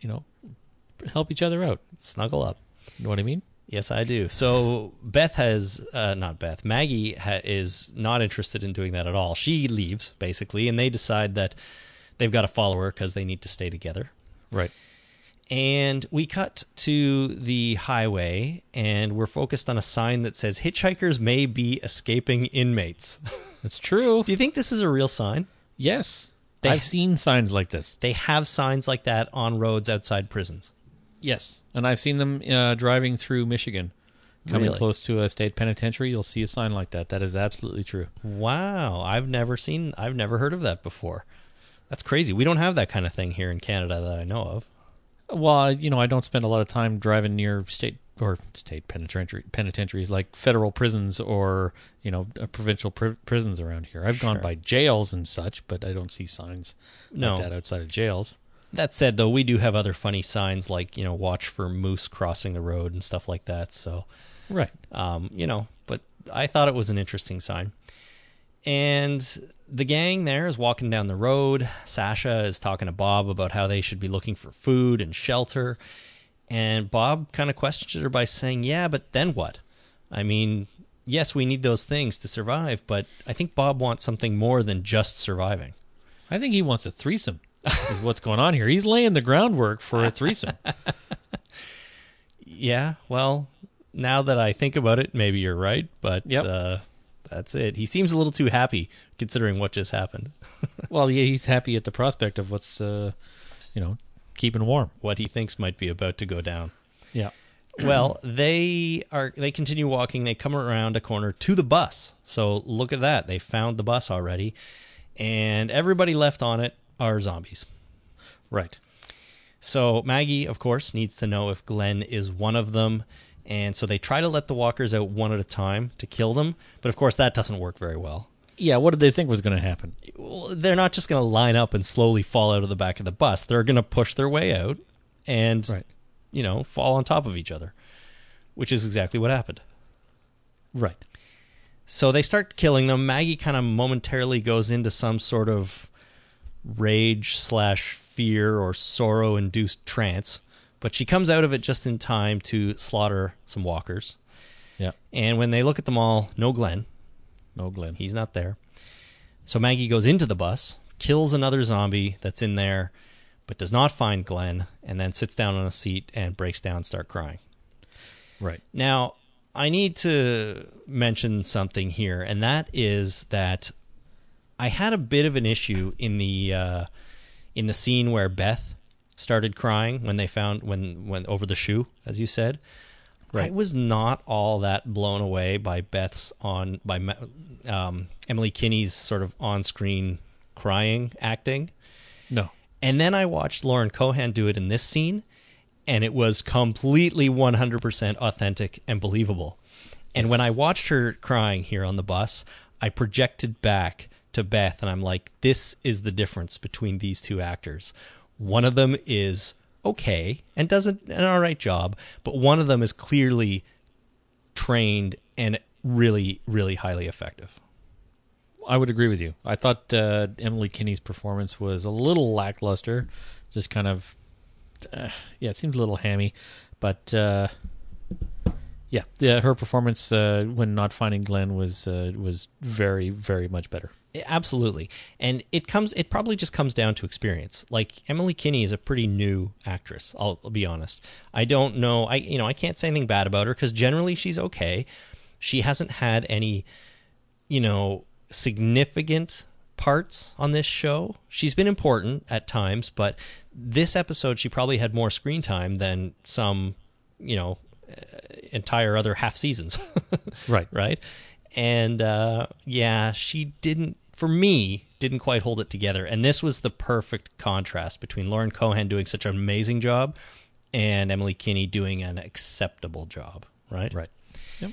you know, help each other out. Snuggle up. You know what I mean? Yes, I do. So Beth has uh, not Beth. Maggie ha- is not interested in doing that at all. She leaves basically, and they decide that they've got to follow her because they need to stay together. Right. And we cut to the highway, and we're focused on a sign that says "Hitchhikers may be escaping inmates." That's true. do you think this is a real sign? Yes. They- I've seen signs like this. They have signs like that on roads outside prisons. Yes, and I've seen them uh, driving through Michigan, coming Really? close to a state penitentiary. You'll see a sign like that. That is absolutely true. Wow, I've never seen I've never heard of that before. That's crazy. We don't have that kind of thing here in Canada that I know of. Well, you know, I don't spend a lot of time driving near state or state penitentiary penitentiaries like federal prisons or you know uh, provincial pri- prisons around here. I've gone by jails and such, but I don't see signs No. like that outside of jails. That said, though, we do have other funny signs like you know watch for moose crossing the road and stuff like that. So, Right. um, you know, but I thought it was an interesting sign. And the gang there is walking down the road. Sasha is talking to Bob about how they should be looking for food and shelter. And Bob kind of questions her by saying, Yeah, but then what? I mean, yes, we need those things to survive, but I think Bob wants something more than just surviving. I think he wants a threesome. Is what's going on here. He's laying the groundwork for a threesome. Yeah, well, now that I think about it, maybe you're right, but Yep. uh, that's it. He seems a little too happy considering what just happened, well, yeah, he's happy at the prospect of what's uh, you know keeping warm. what he thinks might be about to go down. Yeah. well, they are they continue walking, they come around a corner to the bus. So look at that. They found the bus already. And everybody left on it are zombies. Right. So Maggie, of course, needs to know if Glenn is one of them. And so they try to let the walkers out one at a time to kill them, but of course that doesn't work very well. Yeah. What did they think was going to happen? Well, they're not just going to line up and slowly fall out of the back of the bus. They're going to push their way out and, Right. you know, fall on top of each other, which is exactly what happened. Right. So they start killing them. Maggie kind of momentarily goes into some sort of rage slash fear or sorrow induced trance, but she comes out of it just in time to slaughter some walkers. Yeah. And when they look at them all, no Glenn. No Glenn. He's not there. So Maggie goes into the bus, kills another zombie that's in there, but does not find Glenn, and then sits down on a seat and breaks down, start crying. Right. Now, I need to mention something here, and that is that I had a bit of an issue in the uh, in the scene where Beth started crying when they found when when over the shoe, as you said. Right. I was not all that blown away by Beth's on by um, Emily Kinney's sort of on screen crying acting. No. And then I watched Lauren Cohan do it in this scene, and it was completely 100% authentic and believable. And when I watched her crying here on the bus, I projected back to Beth, and I'm like, this is the difference between these two actors. One of them is okay and does an an all right job, but one of them is clearly trained and really, really highly effective. I would agree with you. I thought uh, Emily Kinney's performance was a little lackluster, just kind of, uh, yeah, it seems a little hammy, but uh, yeah, yeah, her performance uh, when not finding Glenn was uh, was very, very much better. Absolutely. And it comes it probably just comes down to experience. Like Emily Kinney is a pretty new actress, I'll, I'll be honest. I don't know I you know, I can't say anything bad about her cuz generally she's okay. She hasn't had any you know, significant parts on this show. She's been important at times, but this episode she probably had more screen time than some, you know, uh, entire other half seasons. Right. right? And uh, yeah, she didn't, for me, didn't quite hold it together. And this was the perfect contrast between Lauren Cohan doing such an amazing job and Emily Kinney doing an acceptable job, right? Right. Yep.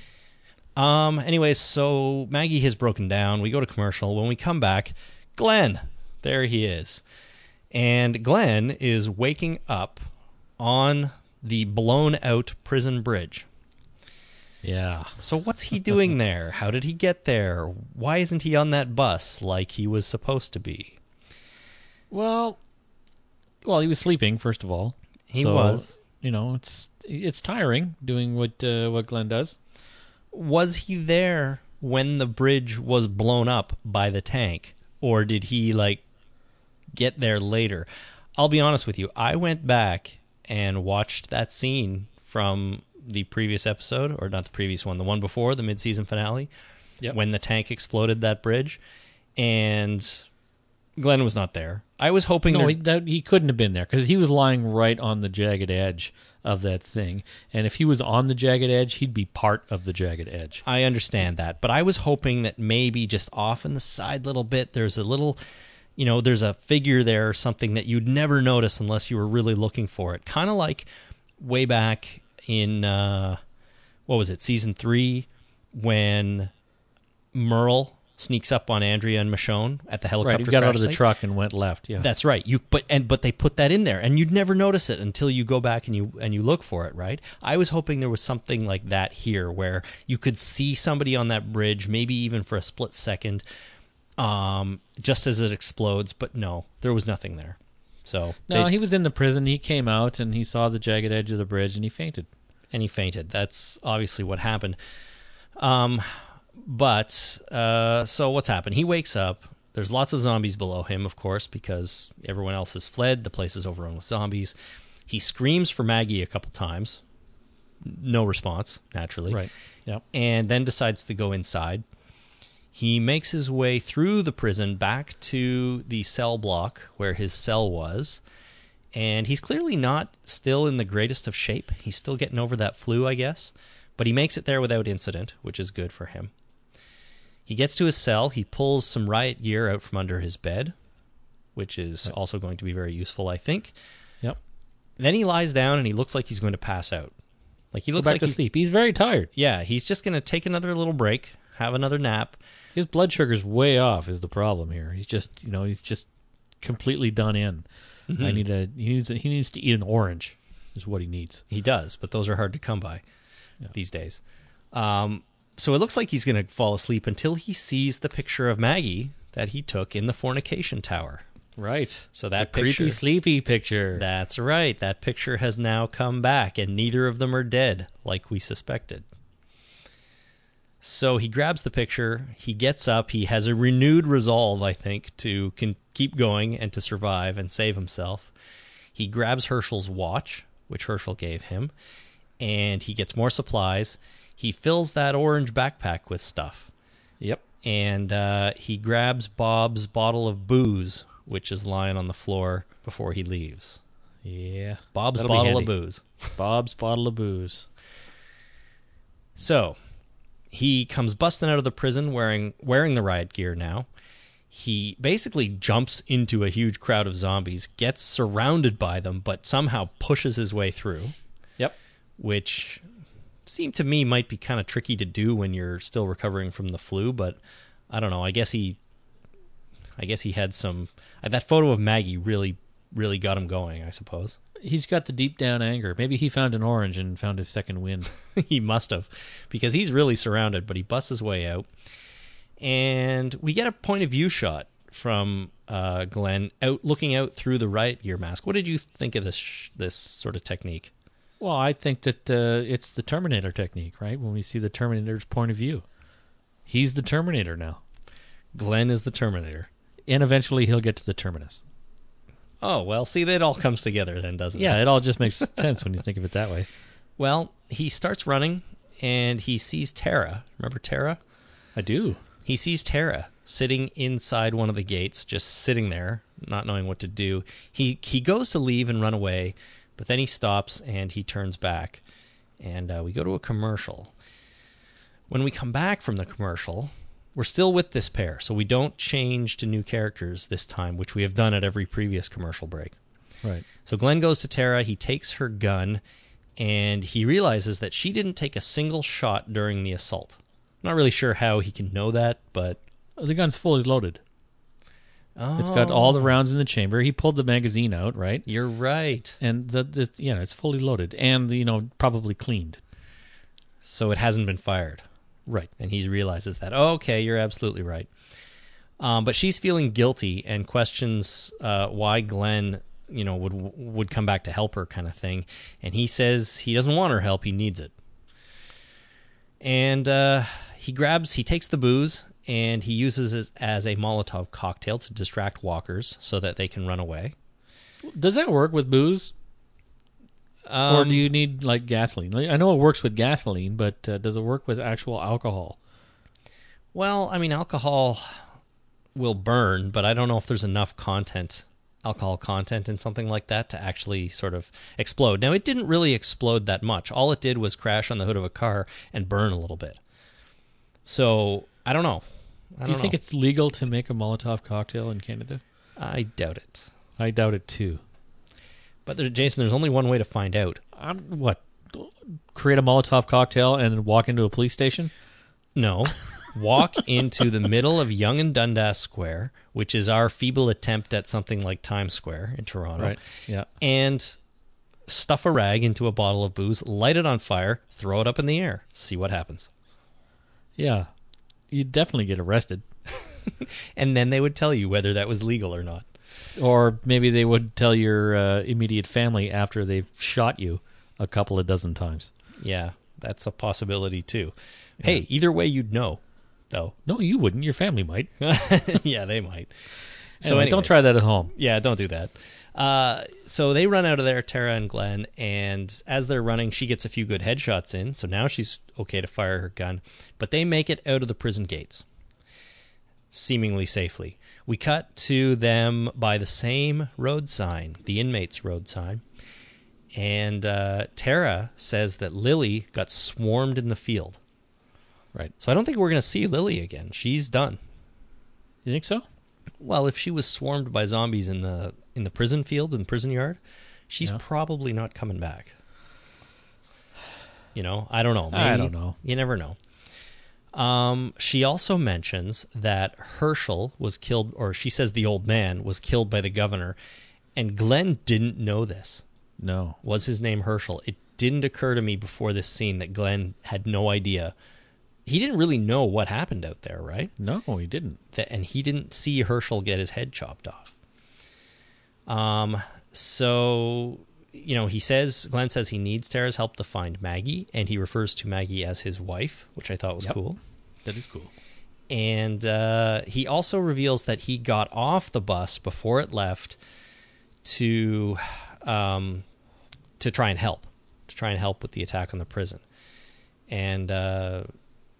Um. Anyways, so Maggie has broken down. We go to commercial. When we come back, Glenn, there he is, and Glenn is waking up on the blown out prison bridge. Yeah. So what's he doing there? How did he get there? Why isn't he on that bus like he was supposed to be? Well, well, he was sleeping first of all. He So, was. You know, it's it's tiring doing what uh, what Glenn does. Was he there when the bridge was blown up by the tank or did he like get there later? I'll be honest with you. I went back and watched that scene from the previous episode or not the previous one, the one before the mid-season finale Yep. when the tank exploded that bridge and Glenn was not there. I was hoping. No, he, that, he couldn't have been there because he was lying right on the jagged edge of that thing. And if he was on the jagged edge, he'd be part of the jagged edge. I understand that, but I was hoping that maybe just off in the side little bit, there's a little, you know, there's a figure there or something that you'd never notice unless you were really looking for it. Kind of like way back in uh, what was it, season three, when Merle sneaks up on Andrea and Michonne at the helicopter. Right, he got out of the site. truck and went left. Yeah, That's right. You but and but they put that in there, and you'd never notice it until you go back and you and you look for it. Right. I was hoping there was something like that here, where you could see somebody on that bridge, maybe even for a split second, um, just as it explodes. But no, there was nothing there. So no, they- he was in the prison. He came out and he saw the jagged edge of the bridge and he fainted. and he fainted. That's obviously what happened. Um, but uh, so what's happened? He wakes up. There's lots of zombies below him, of course, because everyone else has fled. The place is overrun with zombies. He screams for Maggie a couple times. No response, naturally. Right. Yep. And then decides to go inside. He makes his way through the prison back to the cell block where his cell was. And he's clearly not still in the greatest of shape. He's still getting over that flu, I guess. But he makes it there without incident, which is good for him. He gets to his cell. He pulls some riot gear out from under his bed, which is also going to be very useful, I think. Yep. Then he lies down and he looks like he's going to pass out. Like he Go looks back like to he's, sleep. He's very tired. yeah, he's just going to take another little break, have another nap. His blood sugar's way off. Is the problem here? He's just you know he's just completely done in. Mm-hmm. I need a he needs a, he needs to eat an orange. Is what he needs. He does, but those are hard to come by these days. Um, so it looks like he's going to fall asleep until he sees the picture of Maggie that he took in the fornication tower. Right. So that the picture, creepy sleepy picture. that's right. That picture has now come back, and neither of them are dead, like we suspected. So he grabs the picture. He gets up. He has a renewed resolve, I think, to can keep going and to survive and save himself. He grabs Hershel's watch, which Herschel gave him, and he gets more supplies. He fills that orange backpack with stuff, Yep. and uh, he grabs Bob's bottle of booze, which is lying on the floor before he leaves. Yeah. Bob's That'll bottle of booze. Bob's bottle of booze. So he comes busting out of the prison wearing wearing the riot gear now. He basically jumps into a huge crowd of zombies, gets surrounded by them, but somehow pushes his way through, Yep. which seemed to me might be kind of tricky to do when you're still recovering from the flu, but I don't know. I guess he I guess he had some that photo of Maggie really really got him going, I suppose. He's got the deep down anger. Maybe he found an orange and found his second wind. he must have because he's really surrounded but he busts his way out and we get a point of view shot from uh, glenn out looking out through the riot gear mask what did you think of this sh- this sort of technique Well, I think that uh, it's the Terminator technique, right? When we see the Terminator's point of view, he's the Terminator now, glenn is the terminator and eventually he'll get to the terminus. Oh well see that all comes together then doesn't it? Yeah, it all just makes sense when you think of it that way. well he starts running and he sees tara remember tara I do. he sees Tara sitting inside one of the gates, just sitting there, not knowing what to do. He he goes to leave and run away, but then he stops and he turns back, and uh, we go to a commercial. When we come back from the commercial, we're still with this pair, so we don't change to new characters this time, which we have done at every previous commercial break. Right. So Glenn goes to Tara, he takes her gun, and he realizes that she didn't take a single shot during the assault. Not really sure how he can know that, but The gun's fully loaded. oh, It's got all the oh. rounds in the chamber. He pulled the magazine out, right? You're right. And the, the yeah, it's fully loaded and you know probably cleaned. So it hasn't been fired, Right. and he realizes that. Oh, okay, you're absolutely right. Um, but she's feeling guilty and questions uh, why Glenn, you know, would would come back to help her, kind of thing. And he says he doesn't want her help; he needs it. And uh, he grabs, he takes the booze, and he uses it as a Molotov cocktail to distract walkers so that they can run away. Does that work with booze, Um, or do you need like gasoline? I know it works with gasoline, but uh, does it work with actual alcohol? Well, I mean, alcohol. will burn, but I don't know if there's enough content, alcohol content in something like that to actually sort of explode. Now, it didn't really explode that much. All it did was crash on the hood of a car and burn a little bit. So, I don't know. I Do you think know. it's legal to make a Molotov cocktail in Canada? I doubt it. I doubt it too. But there, Jason, there's only one way to find out. I'm, what? Create a Molotov cocktail and then walk into a police station? No. Walk into the middle of Yonge and Dundas Square, which is our feeble attempt at something like Times Square in Toronto. Right. Yeah. and stuff a rag into a bottle of booze, light it on fire, throw it up in the air, see what happens. Yeah. You'd definitely get arrested. And then they would tell you whether that was legal or not. Or maybe they would tell your uh, immediate family after they've shot you a couple of dozen times. Yeah, that's a possibility too. Hey, either way, you'd know, though. No, you wouldn't. Your family might. yeah, they might. So anyway, don't try that at home. Yeah, don't do that. Uh, so they run out of there, Tara and Glenn, and as they're running, she gets a few good headshots in. So now she's okay to fire her gun, but they make it out of the prison gates, seemingly safely. We cut to them by the same road sign, the inmates' road sign, and uh, Tara says that Lily got swarmed in the field. Right. So I don't think we're going to see Lily again. She's done. You think so? Well, if she was swarmed by zombies in the in the prison field and prison yard, she's Yeah. probably not coming back. You know, I don't know. I don't know. You never know. Um, she also mentions that Hershel was killed, or she says the old man was killed by the governor, and Glenn didn't know this. No. Was his name Hershel? It didn't occur to me before this scene that Glenn had no idea. He didn't really know what happened out there, right? No, he didn't. that and he didn't see Hershel get his head chopped off. Um so you know, he says Glenn says he needs Tara's help to find Maggie and he refers to Maggie as his wife, which I thought was Yep. cool. That is cool. And uh, he also reveals that he got off the bus before it left to um, to try and help, to try and help with the attack on the prison. And uh,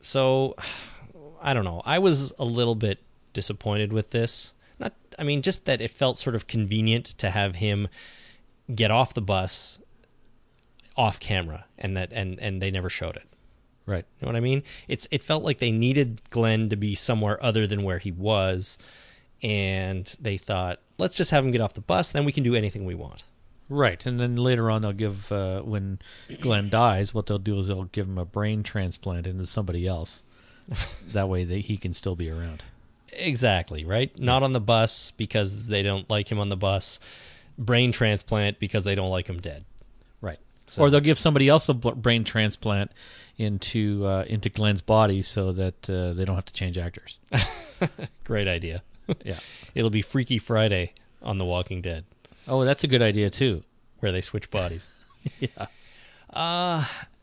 so, I don't know. I was a little bit disappointed with this. Not, I mean, just that it felt sort of convenient to have him get off the bus off camera, and that and and they never showed it. Right. You know what I mean? It's it felt like they needed Glenn to be somewhere other than where he was, and they thought, let's just have him get off the bus, then we can do anything we want. Right. And then later on, they'll give, uh, when Glenn dies, what they'll do is they'll give him a brain transplant into somebody else. that way they, he can still be around. Exactly, right? Not on the bus because they don't like him on the bus. Brain transplant because they don't like him dead. Right. So- Or they'll give somebody else a brain transplant into uh, into Glenn's body so that uh, they don't have to change actors. Great idea. yeah. It'll be Freaky Friday on The Walking Dead, Oh, that's a good idea too. where they switch bodies. Yeah.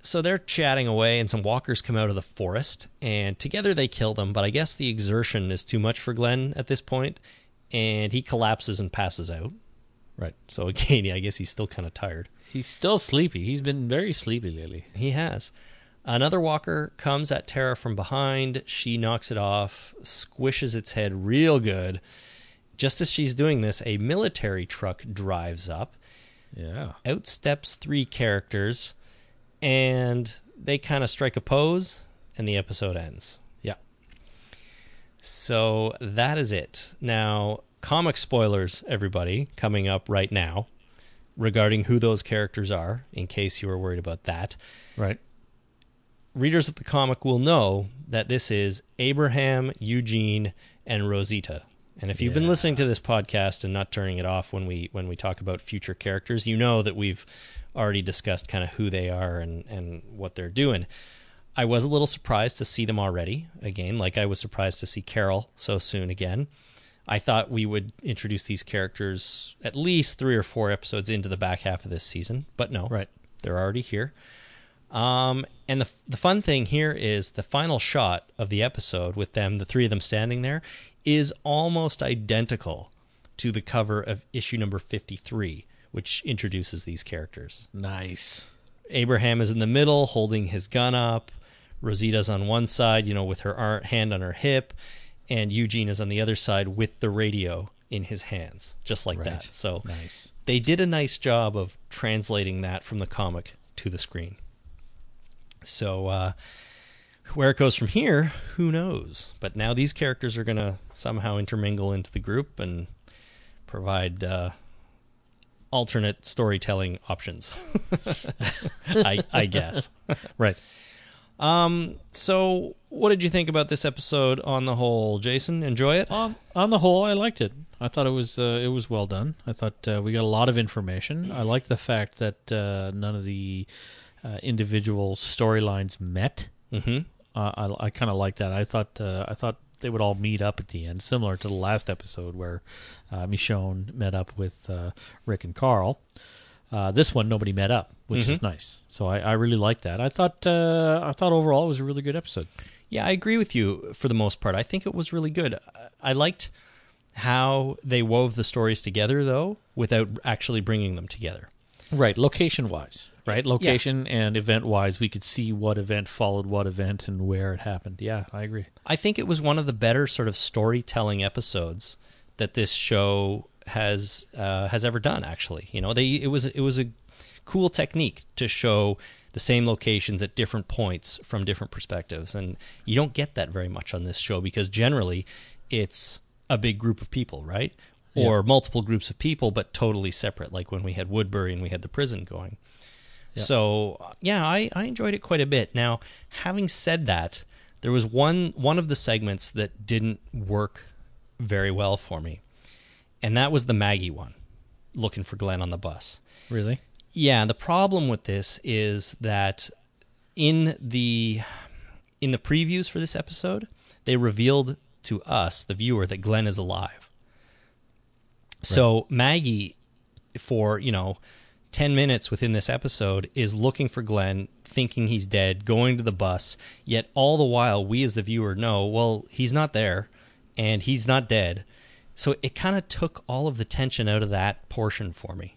so they're chatting away, and some walkers come out of the forest, and together they kill them. But I guess the exertion is too much for Glenn at this point, and he collapses and passes out. Right. So again, yeah, I guess he's still kind of tired. He's still sleepy. He's been very sleepy lately. He has. Another walker comes at Tara from behind. She knocks it off, squishes its head real good. Just as she's doing this, a military truck drives up. Yeah. Out steps three characters, and they kind of strike a pose, and the episode ends. Yeah. So that is it. Now, comic spoilers, everybody, coming up right now regarding who those characters are, in case you were worried about that. Right. Readers of the comic will know that this is Abraham, Eugene, and Rosita. And if you've been listening to this podcast and not turning it off when we when we talk about future characters, you know that we've already discussed kind of who they are and and what they're doing. I was a little surprised to see them already again, like I was surprised to see Carol so soon again. I thought we would introduce these characters at least three or four episodes into the back half of this season, but no, Right. they're already here. Um, and the the fun thing here is the final shot of the episode with them, the three of them standing there, is almost identical to the cover of issue number fifty three, which introduces these characters. Nice. Abraham is in the middle, holding his gun up. Rosita's on one side, you know, with her hand on her hip, and Eugene is on the other side with the radio in his hands, just like that. So Nice. they did a nice job of translating that from the comic to the screen. So uh, where it goes from here, who knows? But now these characters are going to somehow intermingle into the group and provide uh, alternate storytelling options. I, I guess. Right. Um. So, what did you think about this episode on the whole, Jason? Enjoy it? On on the whole, I liked it. I thought it was uh, it was well done. I thought uh, we got a lot of information. I liked the fact that uh, none of the uh, individual storylines met. Mm-hmm. Uh, I, I kind of like that. I thought uh, I thought they would all meet up at the end, similar to the last episode where uh, Michonne met up with uh, Rick and Carl. Uh, this one, nobody met up, which is nice. So I, I really liked that. I thought uh, I thought overall it was a really good episode. Yeah, I agree with you for the most part. I think it was really good. I liked how they wove the stories together, though, without actually bringing them together. Right, location wise, right? Location and event wise, we could see what event followed what event and where it happened. Yeah, I agree. I think it was one of the better sort of storytelling episodes that this show has uh, has ever done. Actually, you know, they it was it was a cool technique to show the same locations at different points from different perspectives, and you don't get that very much on this show because generally it's a big group of people, right? Or multiple groups of people, but totally separate, like when we had Woodbury and we had the prison going. So uh, yeah, I, I enjoyed it quite a bit. Now, having said that, there was one one of the segments that didn't work very well for me, and that was the Maggie one, looking for Glenn on the bus. Really? Yeah, the problem with this is that in the in the previews for this episode, they revealed to us, the viewer, that Glenn is alive. So Maggie, for you know, ten minutes within this episode, is looking for Glenn, thinking he's dead, going to the bus. Yet all the while, we as the viewer know, well, he's not there, and he's not dead. So it kind of took all of the tension out of that portion for me.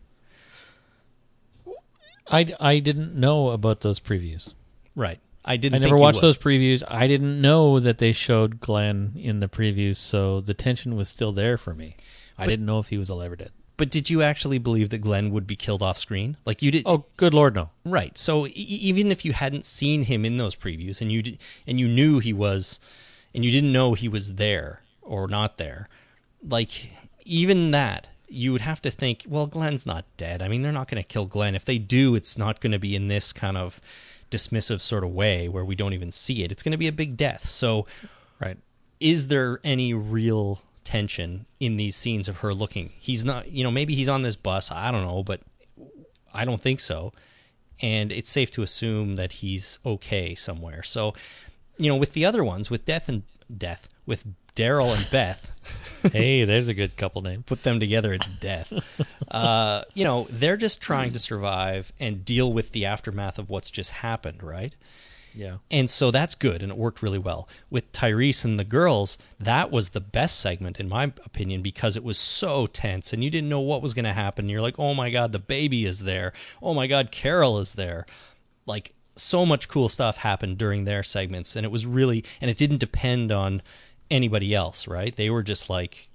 I, I didn't know about those previews. Right. I didn't. I never watched those previews. I didn't know that they showed Glenn in the previews, so the tension was still there for me. I didn't know if he was alive or dead. But did you actually believe that Glenn would be killed off screen? Like you did? Oh, good lord, no. right. So e- even if you hadn't seen him in those previews, and you and you knew he was, and you didn't know he was there or not there, like even that, you would have to think, well, Glenn's not dead. I mean, they're not going to kill Glenn. If they do, it's not going to be in this kind of dismissive sort of way where we don't even see it. It's going to be a big death. So Right. is there any real tension in these scenes of her looking? He's not, you know, maybe he's on this bus. I don't know, but I don't think so. And it's safe to assume that he's okay somewhere. So, you know, with the other ones, with Death and Death, with Daryl and Beth, hey, there's a good couple name. put them together, it's death. uh, you know, they're just trying to survive and deal with the aftermath of what's just happened, right? Yeah. And so that's good, and it worked really well. With Tyrese and the girls, that was the best segment, in my opinion, because it was so tense, and you didn't know what was going to happen. You're like, oh my God, the baby is there. Oh my God, Carol is there. Like, so much cool stuff happened during their segments, and it was really, and it didn't depend on anybody else, right? They were just like,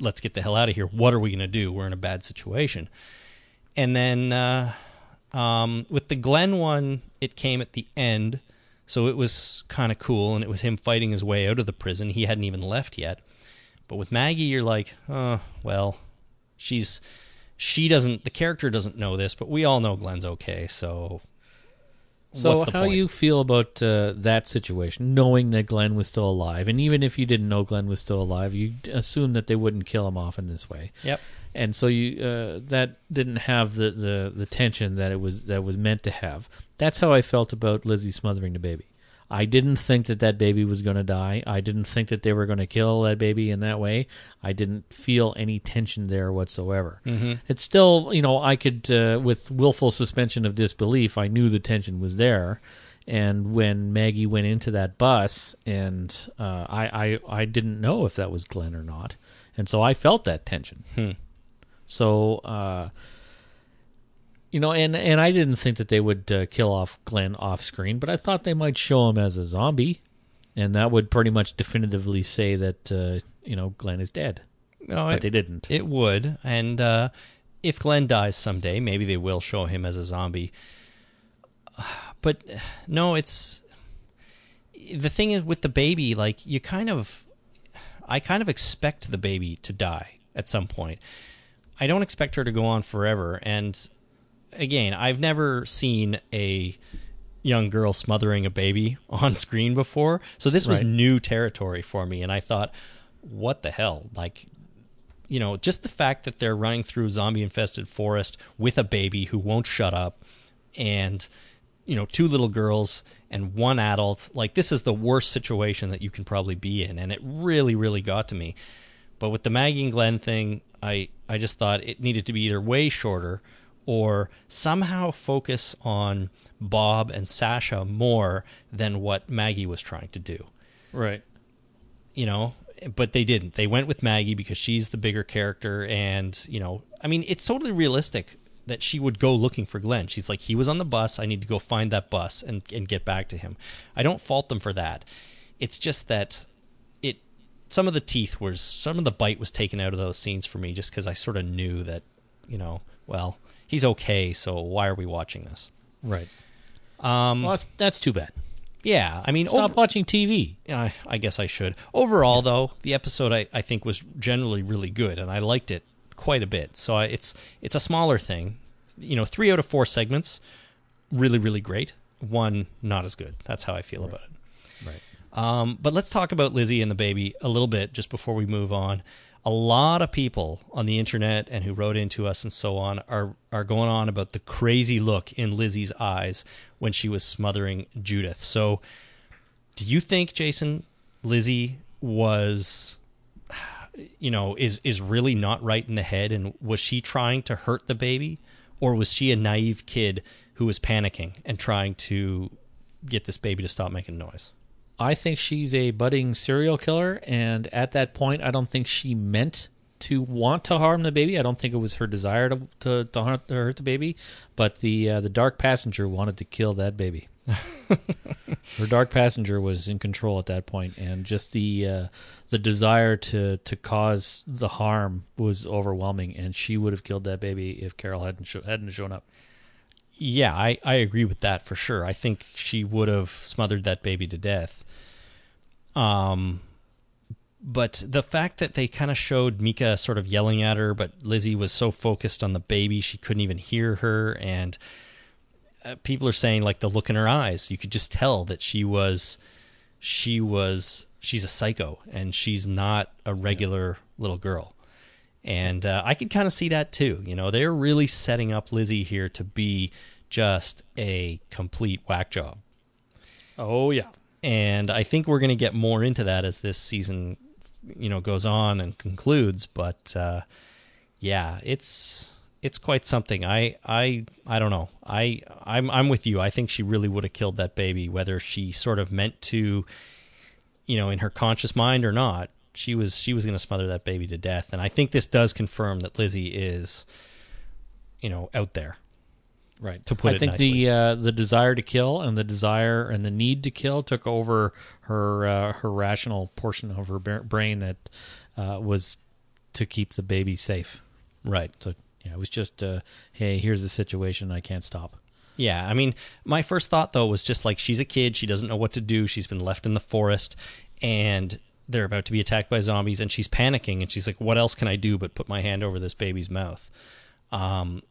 let's get the hell out of here. What are we going to do? We're in a bad situation. And then uh, um, with the Glenn one, it came at the end, so it was kind of cool, and it was him fighting his way out of the prison. He hadn't even left yet. But with Maggie, you're like, oh, well, she's she doesn't the character doesn't know this, but we all know Glenn's okay. So, So, how point? you feel about uh, that situation, knowing that Glenn was still alive, and even if you didn't know Glenn was still alive, you assume that they wouldn't kill him off in this way. Yep. and so you uh, that didn't have the, the the tension that it was that was meant to have. That's how I felt about Lizzie smothering the baby. I didn't think that that baby was going to die. I didn't think that they were going to kill that baby in that way. I didn't feel any tension there whatsoever. Mm-hmm. It's still, you know, I could, uh, with willful suspension of disbelief, I knew the tension was there. And when Maggie went into that bus, and uh, I, I, I didn't know if that was Glenn or not, and so I felt that tension. So, uh, you know, and and I didn't think that they would uh, kill off Glenn off screen, but I thought they might show him as a zombie. and that would pretty much definitively say that uh, you know Glenn is dead. No, But it, they didn't. it would, and uh, if Glenn dies someday, maybe they will show him as a zombie. But no, it's the thing is with the baby. Like you kind of, I kind of expect the baby to die at some point. I don't expect her to go on forever. And again, I've never seen a young girl smothering a baby on screen before. So this was Right. new territory for me. And I thought, what the hell? Like, you know, just the fact that they're running through a zombie infested forest with a baby who won't shut up and, you know, two little girls and one adult. Like, this is the worst situation that you can probably be in. And it really, really got to me. But with the Maggie and Glenn thing, I, I just thought it needed to be either way shorter or somehow focus on Bob and Sasha more than what Maggie was trying to do. Right. You know, but they didn't. They went with Maggie because she's the bigger character. And, you know, I mean, it's totally realistic that she would go looking for Glenn. She's like, he was on the bus. I need to go find that bus and, and get back to him. I don't fault them for that. It's just that it some of the teeth was some of the bite was taken out of those scenes for me just because I sort of knew that you know well he's okay so why are we watching this Right. um Well, that's, that's too bad. yeah I mean Stop over- watching TV. I, I guess I should overall though the episode I, I think was generally really good and I liked it quite a bit so I, it's it's a smaller thing you know three out of four segments really really great one not as good that's how I feel about it Right. Um, but let's talk about Lizzie and the baby a little bit just before we move on. A lot of people on the internet and who wrote into us and so on are are going on about the crazy look in Lizzie's eyes when she was smothering Judith. So, do you think Jason Lizzie was you know is is really not right in the head and was she trying to hurt the baby or was she a naive kid who was panicking and trying to get this baby to stop making noise? I think she's a budding serial killer, and at that point, I don't think she meant to want to harm the baby. I don't think it was her desire to to, to, hurt, to hurt the baby, but the uh, the dark passenger wanted to kill that baby. her dark passenger was in control at that point, and just the uh, the desire to to cause the harm was overwhelming, and she would have killed that baby if Carol hadn't sho- hadn't shown up. Yeah, I, I agree with that for sure. I think she would have smothered that baby to death. Um, but the fact that they kind of showed Mika sort of yelling at her, but Lizzie was so focused on the baby she couldn't even hear her, and uh, people are saying like the look in her eyes, you could just tell that she was, she was, she's a psycho, and she's not a regular little girl. And uh, I could kind of see that too. You know, they're really setting up Lizzie here to be just a complete whack job. Oh yeah, And I think we're going to get more into that as this season, you know, goes on and concludes. But uh, yeah, it's it's quite something. I I I don't know. I I'm I'm with you. I think she really would have killed that baby, whether she sort of meant to, you know, in her conscious mind or not. She was she was going to smother that baby to death. And I think this does confirm that Lizzie is, you know, out there. Right. To put I it think nicely. the uh, the desire to kill and the desire and the need to kill took over her uh, her rational portion of her brain that uh, was to keep the baby safe. Right. So yeah, it was just uh, hey, here's the situation. I can't stop. Yeah, I mean, my first thought though was just like she's a kid, she doesn't know what to do, she's been left in the forest, and they're about to be attacked by zombies, and she's panicking, and she's like, "What else can I do but put my hand over this baby's mouth?" Um,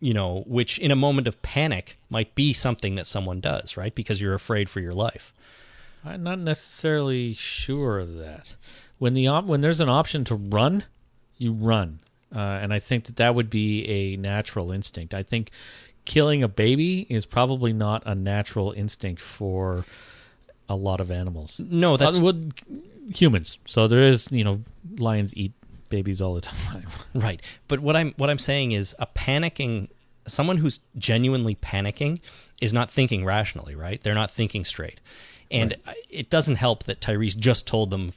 you know, which in a moment of panic might be something that someone does, right? Because you're afraid for your life. I'm not necessarily sure of that. When the op- when there's an option to run, you run, uh, and I think that that would be a natural instinct. I think killing a baby is probably not a natural instinct for a lot of animals. No, that's Uh, well, humans. So there is, you know, lions eat babies all the time. Right. But what I'm what I'm saying is a panicking someone who's genuinely panicking is not thinking rationally, right? They're not thinking straight. And it doesn't help that Tyrese just told them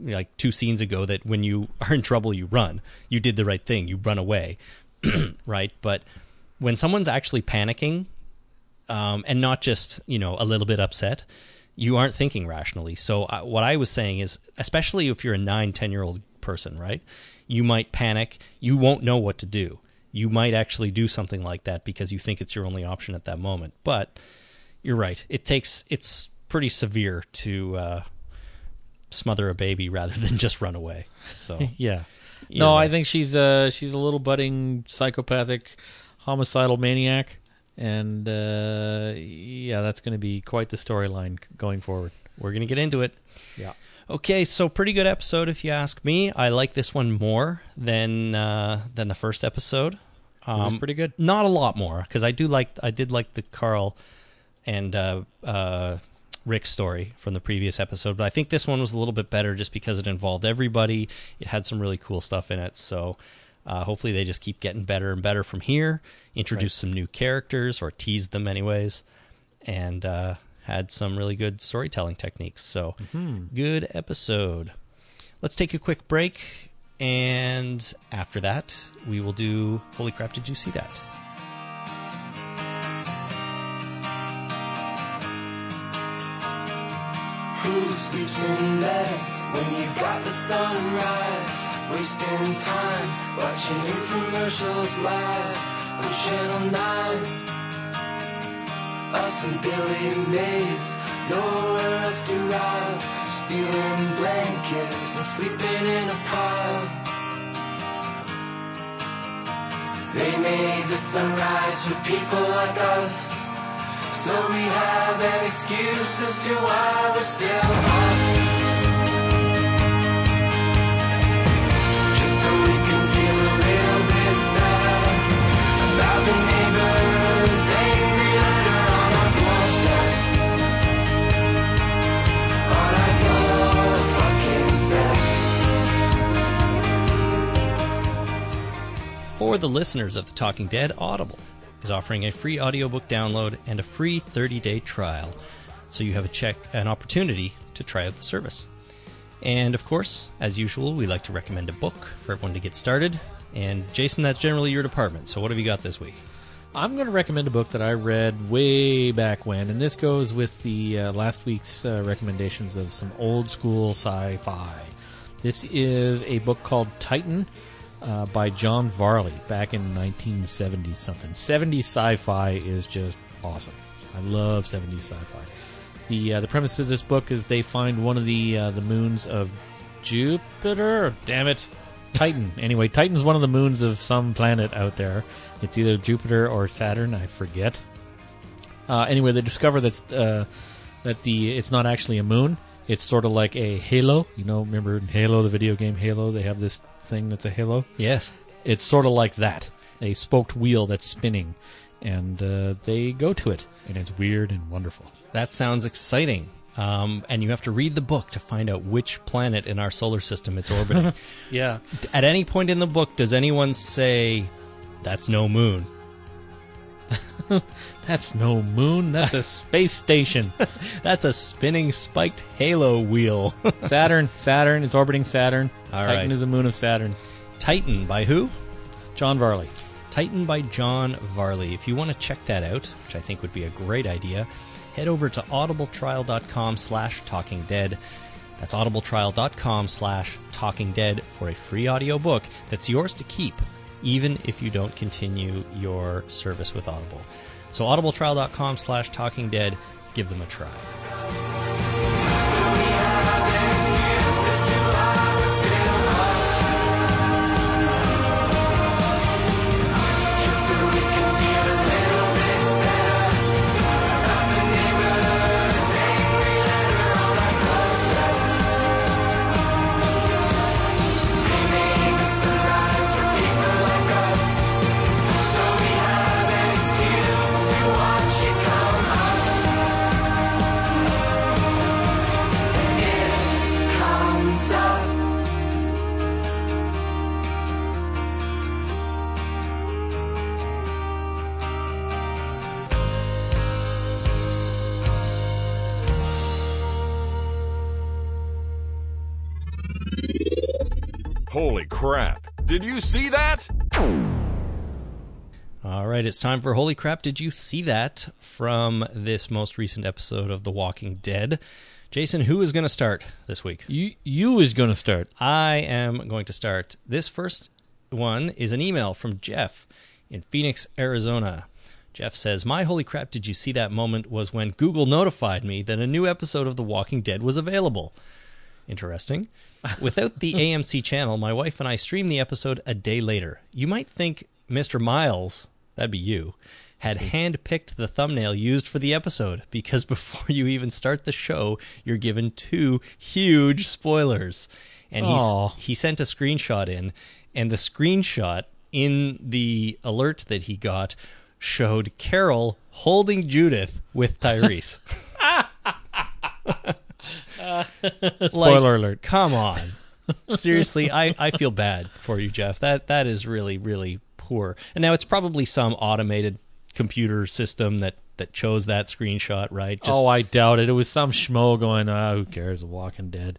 like two scenes ago that when you are in trouble you run. You did the right thing. You run away. right? But when someone's actually panicking um, and not just, you know, a little bit upset, you aren't thinking rationally. So uh, what I was saying is, especially if you're a nine, ten year old person, right? You might panic. You won't know what to do. You might actually do something like that because you think it's your only option at that moment. But you're right. It takes. It's pretty severe to uh, smother a baby rather than just run away. So Yeah. No, I think she's a she's a little budding psychopathic, homicidal maniac, and uh, yeah, that's going to be quite the storyline going forward. we're gonna get into it. Yeah. Okay, so pretty good episode if you ask me. I like this one more than uh, than the first episode. It was Um, pretty good. Not a lot more because I do like I did like the Carl and uh, uh, Rick story from the previous episode, but I think this one was a little bit better just because it involved everybody. It had some really cool stuff in it, so. Uh, hopefully, they just keep getting better and better from here. Introduce some new characters or teased them, anyways, and uh, had some really good storytelling techniques. So, good episode. Let's take a quick break, and after that, we will do Holy Crap, Did You See That? Who sleeps in best when you've got the sunrise? Wasting time watching infomercials live on Channel 9. Us and Billy Mays, nowhere else to ride. Stealing blankets and sleeping in a pile. They made the sunrise for people like us. So we have an excuse as to why we're still on. For the listeners of The Talking Dead, Audible is offering a free audiobook download and a free 30-day trial. So you have a check an opportunity to try out the service. And of course, as usual, we like to recommend a book for everyone to get started. And Jason, that's generally your department. So what have you got this week? I'm going to recommend a book that I read way back when, and this goes with the uh, last week's uh, recommendations of some old school sci fi. This is a book called Titan uh, by John Varley back in 1970 something. 70s sci fi is just awesome. I love 70s sci fi. The, uh, the premise of this book is they find one of the, uh, the moons of Jupiter. Damn it. Titan. Anyway, Titan's one of the moons of some planet out there. It's either Jupiter or Saturn. I forget. Uh, anyway, they discover that uh, that the it's not actually a moon. It's sort of like a halo. You know, remember in Halo, the video game Halo? They have this thing that's a halo. Yes. It's sort of like that, a spoked wheel that's spinning, and uh, they go to it, and it's weird and wonderful. That sounds exciting. Um, and you have to read the book to find out which planet in our solar system it's orbiting. Yeah, At any point in the book, does anyone say, that's no moon? that's no moon. That's a space station. That's a spinning spiked halo wheel. Saturn. Saturn is orbiting Saturn. All Titan right. is the moon of Saturn. Titan by who? John Varley. Titan by John Varley. If you want to check that out, which I think would be a great idea, head over to audibletrial.com slash talking dead. That's audibletrial.com slash talking dead for a free audiobook that's yours to keep, even if you don't continue your service with Audible. So audibletrial.com slash talking dead, give them a try. Crap. Did you see that? All right, it's time for Holy Crap. Did you see that from this most recent episode of The Walking Dead? Jason, who is going to start this week? You you is going to start. I am going to start. This first one is an email from Jeff in Phoenix, Arizona. Jeff says, My holy crap, did you see that moment was when Google notified me that a new episode of The Walking Dead was available. Interesting. Without the AMC channel, my wife and I streamed the episode a day later. You might think Mr. Miles, that'd be you, had handpicked the thumbnail used for the episode because before you even start the show, you're given two huge spoilers. And he sent a screenshot in, and the screenshot in the alert that he got showed Carol holding Judith with Tyrese. Spoiler alert. Come on. Seriously, I, I feel bad for you, Jeff. That that is really, really poor. And now it's probably some automated computer system that, that chose that screenshot, right? Just oh, I doubt it. It was some schmo going, ah, who cares? Walking Dead.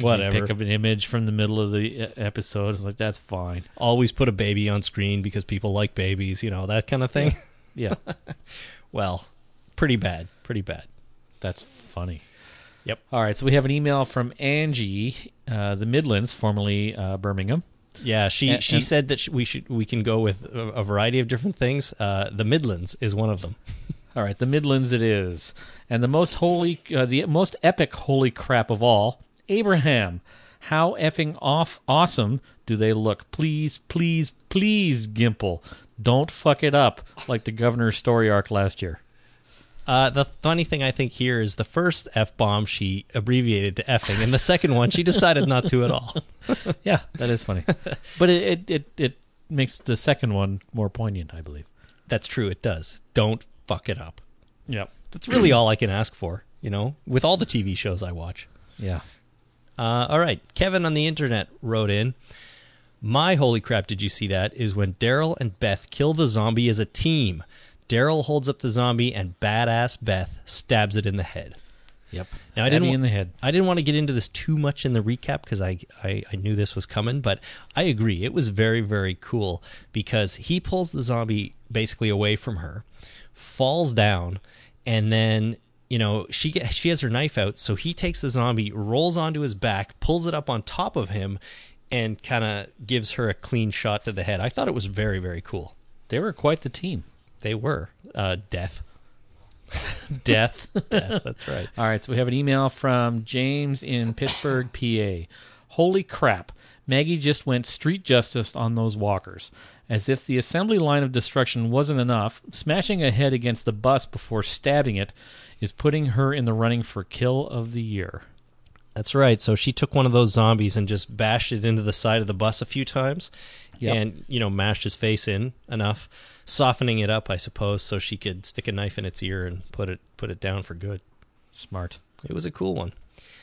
whatever. Pick up an image from the middle of the episode. It's like, that's fine. Always put a baby on screen because people like babies, you know, that kind of thing. Yeah, well, pretty bad. Pretty bad. that's funny. Yep. All right, so we have an email from Angie, uh, the Midlands, formerly uh, Birmingham. Yeah, she And- she and- said that we should we can go with a, variety of different things. Uh, the Midlands is one of them. All right, the Midlands it is, and the most holy, uh, the most epic holy crap of all, Abraham. How effing off awesome do they look? Please, please, please, Gimple, don't fuck it up like the governor's story arc last year. Uh, the funny thing I think here is the first f bomb she abbreviated to effing, and the second one she decided not to at all. Yeah, that is funny, but it, it it it makes the second one more poignant, I believe. That's true. It does. Don't fuck it up. Yep. That's really all I can ask for. You know, with all the TV shows I watch. Yeah. Uh, all right, Kevin on the internet wrote in. My holy crap! Did you see that? Is when Daryl and Beth kill the zombie as a team. Daryl holds up the zombie, and badass Beth stabs it in the head. Yep. Now, I didn't in the head. I didn't want to get into this too much in the recap because I, I, I knew this was coming, but I agree. It was very, very cool because he pulls the zombie basically away from her, falls down, and then you know she get, she has her knife out, so he takes the zombie, rolls onto his back, pulls it up on top of him, and kind of gives her a clean shot to the head. I thought it was very, very cool. They were quite the team. They were uh, death. Death. Death. That's right. All right, so we have an email from James in Pittsburgh, PA. Holy crap. Maggie just went street justice on those walkers. As if the assembly line of destruction wasn't enough, smashing a head against a bus before stabbing it is putting her in the running for kill of the year. That's right. So she took one of those zombies and just bashed it into the side of the bus a few times, Yep. and you know mashed his face in enough, softening it up, I suppose, so she could stick a knife in its ear and put it put it down for good. Smart. It was a cool one.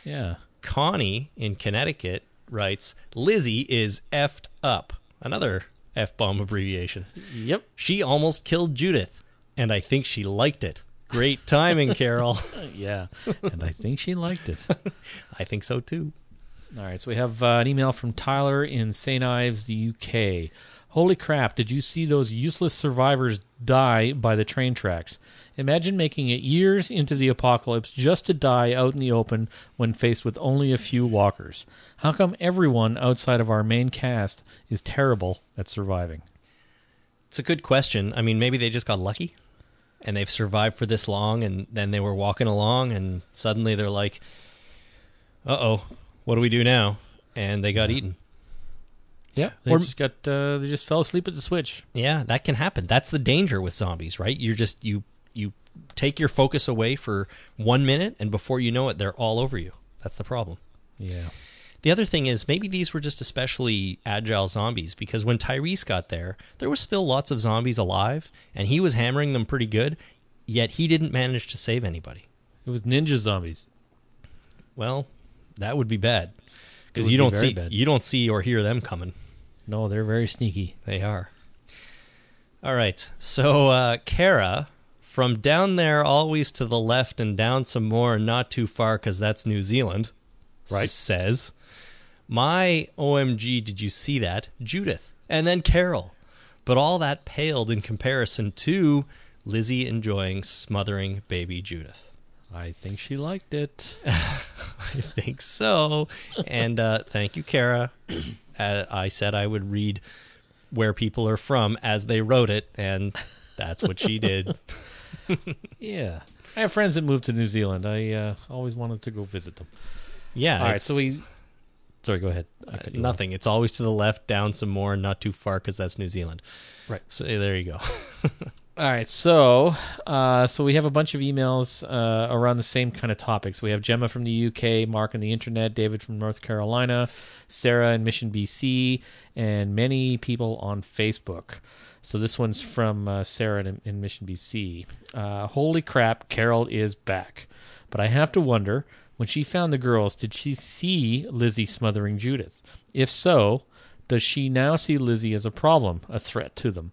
Yeah. Connie in Connecticut writes, "Lizzie is effed up." Another f bomb abbreviation. Yep. She almost killed Judith, and I think she liked it. Great timing, Carol. Yeah. and I think she liked it. I think so too. All right, so we have uh, an email from Tyler in St. Ives, the UK. Holy crap, did you see those useless survivors die by the train tracks? Imagine making it years into the apocalypse just to die out in the open when faced with only a few walkers. How come everyone outside of our main cast is terrible at surviving? It's a good question. I mean, maybe they just got lucky and they've survived for this long and then they were walking along and suddenly they're like, uh oh, what do we do now? And they got eaten. Yeah, they Or- just got uh, they just fell asleep at the switch. Yeah, that can happen. That's the danger with zombies, right? You're just, you, you take your focus away for one minute and before you know it, they're all over you. That's the problem. Yeah. The other thing is maybe these were just especially agile zombies because when Tyrese got there, there was still lots of zombies alive and he was hammering them pretty good, yet he didn't manage to save anybody. It was ninja zombies. Well, that would be bad because you don't see bad. you don't see or hear them coming. No, they're very sneaky. They are. All right. So uh Kara from down there always to the left and down some more and not too far cuz that's New Zealand. Right. says, "My OMG, did you see that? Judith and then Carol. But all that paled in comparison to Lizzie enjoying smothering baby Judith. I think she liked it. I think so. And uh, thank you, Kara. Uh, I said I would read where people are from as they wrote it, and that's what she did. Yeah. I have friends that moved to New Zealand. I uh, always wanted to go visit them. Yeah. All right, so we. Sorry, go ahead. Uh, you off. nothing. It's always to the left, down some more, not too far because that's New Zealand. Right. So there you go. All right, so uh, so we have a bunch of emails uh, around the same kind of topics. We have Gemma from the UK, Mark on the internet, David from North Carolina, Sarah in Mission, BC, and many people on Facebook. So this one's from uh, Sarah in, in Mission, BC. Uh, Holy crap, Carol is back. But I have to wonder when she found the girls, did she see Lizzie smothering Judith? If so, does she now see Lizzie as a problem, a threat to them?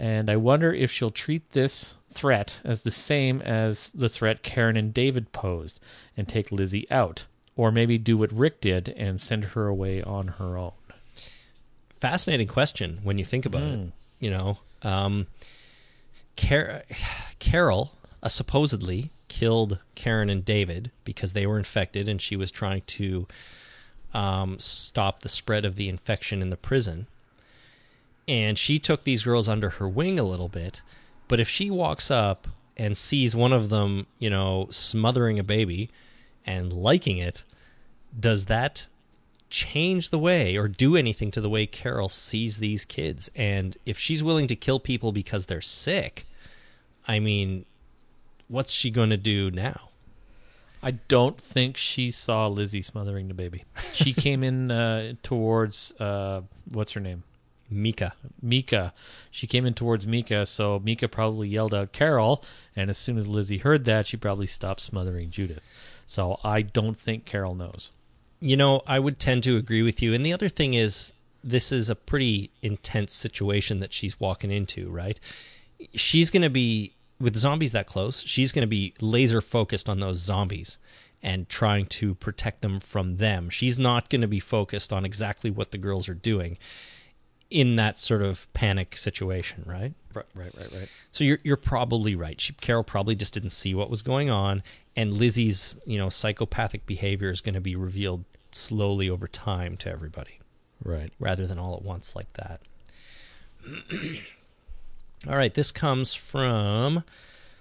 And I wonder if she'll treat this threat as the same as the threat Karen and David posed and take Lizzie out. Or maybe do what Rick did and send her away on her own. Fascinating question when you think about Hmm. it. You know, um, Car- Carol uh, supposedly killed Karen and David because they were infected, and she was trying to um, stop the spread of the infection in the prison. And she took these girls under her wing a little bit. But if she walks up and sees one of them, you know, smothering a baby and liking it, does that change the way or do anything to the way Carol sees these kids? And if she's willing to kill people because they're sick, I mean, what's she going to do now? I don't think she saw Lizzie smothering the baby. She came in uh, towards uh, what's her name, Mika. Mika. She came in towards Mika, so Mika probably yelled out Carol, and as soon as Lizzie heard that, she probably stopped smothering Judith. So I don't think Carol knows. You know, I would tend to agree with you. And the other thing is, this is a pretty intense situation that she's walking into, right? She's going to be, with zombies that close, she's going to be laser focused on those zombies and trying to protect them from them. She's not going to be focused on exactly what the girls are doing in that sort of panic situation, right? Right, right, right, right. So you're you're probably right. She, Carol probably just didn't see what was going on, and Lizzie's you know psychopathic behavior is going to be revealed slowly over time to everybody, Right. rather than all at once like that. all right, this comes from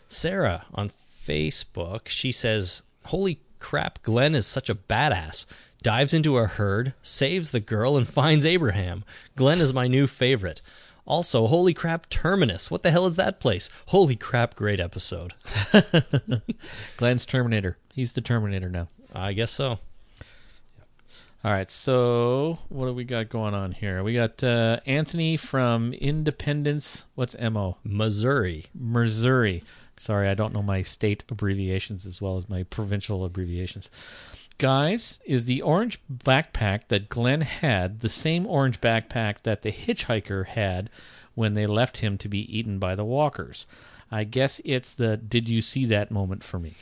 Sarah on Facebook. She says, "Holy crap, Glenn is such a badass." Dives into a herd, saves the girl, and finds Abraham. Glenn is my new favorite. Also, holy crap, Terminus. What the hell is that place? Holy crap, great episode. Glenn's Terminator. He's the Terminator now. I guess so. All right, so what do we got going on here? We got uh, Anthony from Independence. What's MO? Missouri. Missouri. Sorry, I don't know my state abbreviations as well as my provincial abbreviations. Guys, is the orange backpack that Glenn had the same orange backpack that the hitchhiker had when they left him to be eaten by the walkers? I guess it's the did you see that moment for me?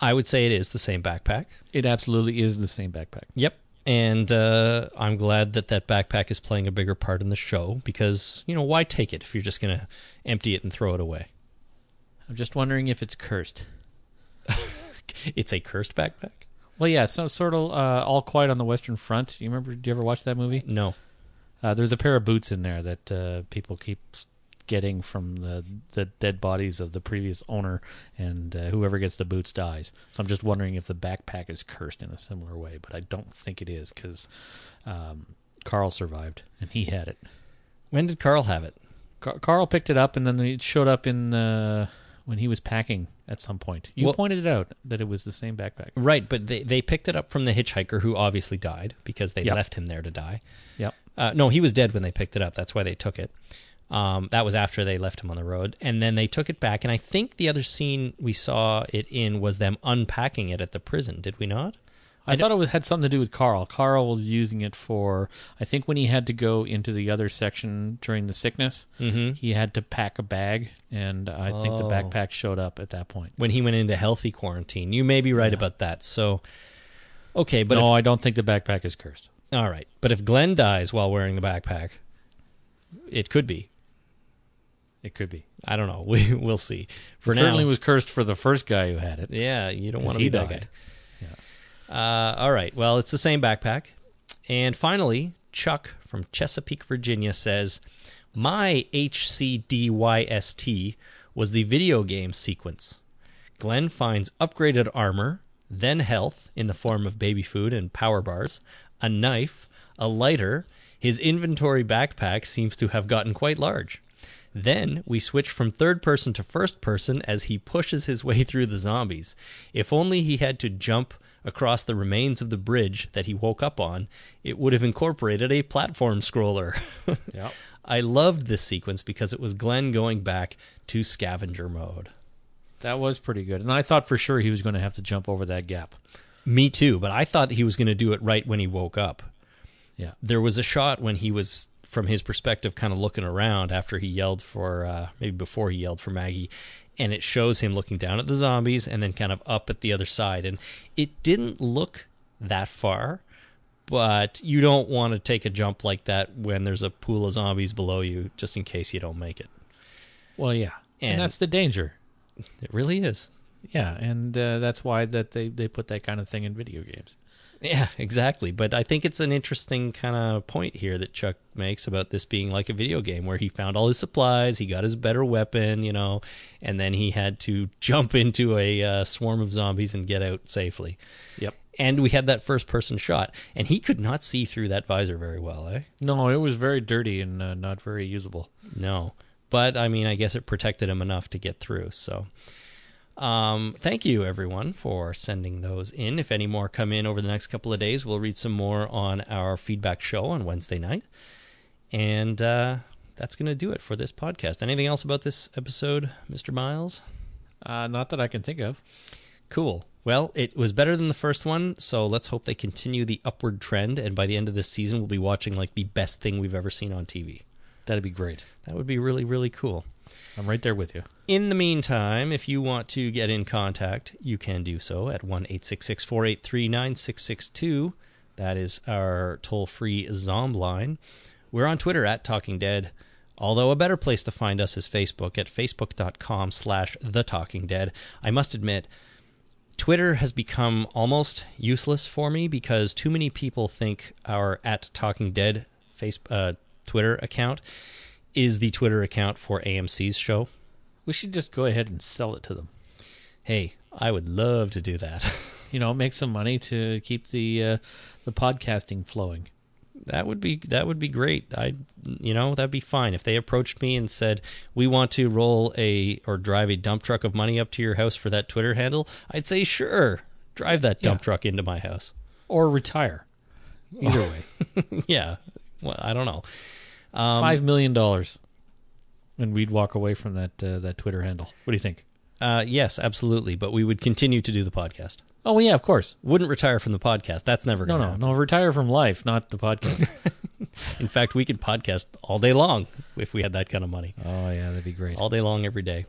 I would say it is the same backpack. It absolutely is the same backpack. Yep. And uh, I'm glad that that backpack is playing a bigger part in the show because, you know, why take it if you're just going to empty it and throw it away? I'm just wondering if it's cursed. It's a cursed backpack? Well, yeah, so sort of uh, all quiet on the Western Front. You remember? Do you ever watch that movie? No. Uh, there's a pair of boots in there that uh, people keep getting from the the dead bodies of the previous owner, and uh, whoever gets the boots dies. So I'm just wondering if the backpack is cursed in a similar way, but I don't think it is because um, Carl survived and he had it. When did Carl have it? Car- Carl picked it up, and then it showed up in uh, when he was packing at some point. You Well- pointed it out that it was the same backpack. Right, but they, they picked it up from the hitchhiker who obviously died because they Yep. left him there to die. Yep. Uh, no, he was dead when they picked it up. That's why they took it. Um, that was after they left him on the road, and then they took it back. And I think the other scene we saw it in was them unpacking it at the prison. Did we not? I, thought it was, had something to do with Carl. Carl was using it for, I think, when he had to go into the other section during the sickness, Mm-hmm. he had to pack a bag, and I think the Oh. backpack showed up at that point. When he went into healthy quarantine, you may be right about that. So, okay, but no, if, I don't think the backpack is cursed. all right, but if Glenn dies while wearing the backpack, it could be. It could be. I don't know. We we'll see. For it now, certainly was cursed for the first guy who had it. Yeah, you don't want to be that guy. Uh, all right. Well, it's the same backpack. And finally, Chuck from Chesapeake, Virginia says, "My HCDYST was the video game sequence. Glenn finds upgraded armor, then health in the form of baby food and power bars, a knife, a lighter. His inventory backpack seems to have gotten quite large." Then we switch from third person to first person as he pushes his way through the zombies. If only he had to jump across the remains of the bridge that he woke up on, it would have incorporated a platform scroller. Yep. I loved this sequence because it was Glenn going back to scavenger mode. That was pretty good. And I thought for sure he was going to have to jump over that gap. Me too, but I thought he was going to do it right when he woke up. Yeah. There was a shot when he was, from his perspective, kind of looking around after he yelled for, uh, maybe before he yelled for Maggie, and it shows him looking down at the zombies and then kind of up at the other side. And it didn't look that far, but you don't want to take a jump like that when there's a pool of zombies below you, just in case you don't make it. Well, yeah. And, And- that's the danger. It really is. Yeah, and uh, that's why that they, they put that kind of thing in video games. Yeah, exactly. But I think it's an interesting kind of point here that Chuck makes about this being like a video game where he found all his supplies, he got his better weapon, you know, and then he had to jump into a uh, swarm of zombies and get out safely. Yep. And we had that first person shot, and he could not see through that visor very well, eh? No, it was very dirty and uh, not very usable. No. But I mean, I guess it protected him enough to get through. So, um, thank you everyone for sending those in. If any more come in over the next couple of days, we'll read some more on our feedback show on Wednesday night. And uh, that's going to do it for this podcast. Anything else about this episode, Mr. Miles? Uh, not that I can think of. Cool. Well, it was better than the first one, so let's hope they continue the upward trend. And by the end of this season, we'll be watching like the best thing we've ever seen on TV. That'd be great. That would be really, really cool. I'm right there with you. In the meantime, if you want to get in contact, you can do so at 1 483 9662. That is our toll free Zomb line. We're on Twitter at Talking Dead, although a better place to find us is Facebook at facebook.com slash The Talking Dead. I must admit, Twitter has become almost useless for me because too many people think our at Talking Dead face, uh, Twitter account is the Twitter account for AMC's show. We should just go ahead and sell it to them. Hey, I would love to do that. You know, make some money to keep the uh, the podcasting flowing. that would be that would be great. I you know, that'd be fine if they approached me and said, "We want to roll a or drive a dump truck of money up to your house for that Twitter handle." I'd say, "Sure. Drive that dump Yeah. truck into my house." Or retire. Either way. yeah. Well, I don't know. Um, Five million dollars. And we'd walk away from that uh, that Twitter handle. What do you think? Uh, yes, absolutely, but we would continue to do the podcast. Oh yeah, of course. Wouldn't retire from the podcast. That's never No, going to no, happen. no. Retire from life, not the podcast. In fact, we could podcast all day long if we had that kind of money. oh yeah, that'd be great. all day long every day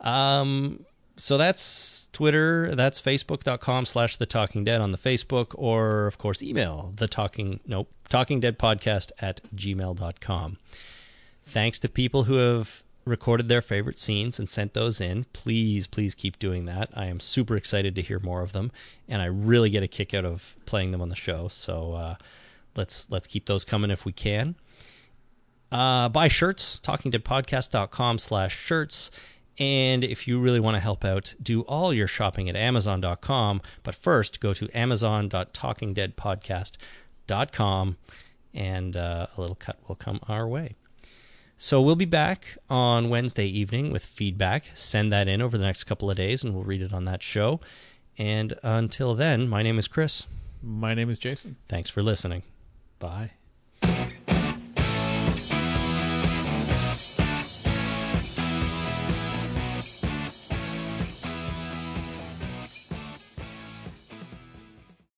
um so that's twitter. That's facebook.com slash the talking dead on the facebook or of course email the talking nope talking dead podcast at gmail.com thanks to people who have recorded their favorite scenes and sent those in. Please please keep doing that. I am super excited to hear more of them and i really get a kick out of playing them on the show. So uh, let's let's keep those coming if we can. Uh, buy shirts. Talkingdeadpodcast.com slash shirts and if you really want to help out do all your shopping at amazon.com but first go to amazon.talkingdeadpodcast.com and uh, a little cut will come our way. So we'll be back on wednesday evening with feedback. Send that in over the next couple of days and we'll read it on that show. And until then my name is chris. My name is Jason. thanks for listening. Bye.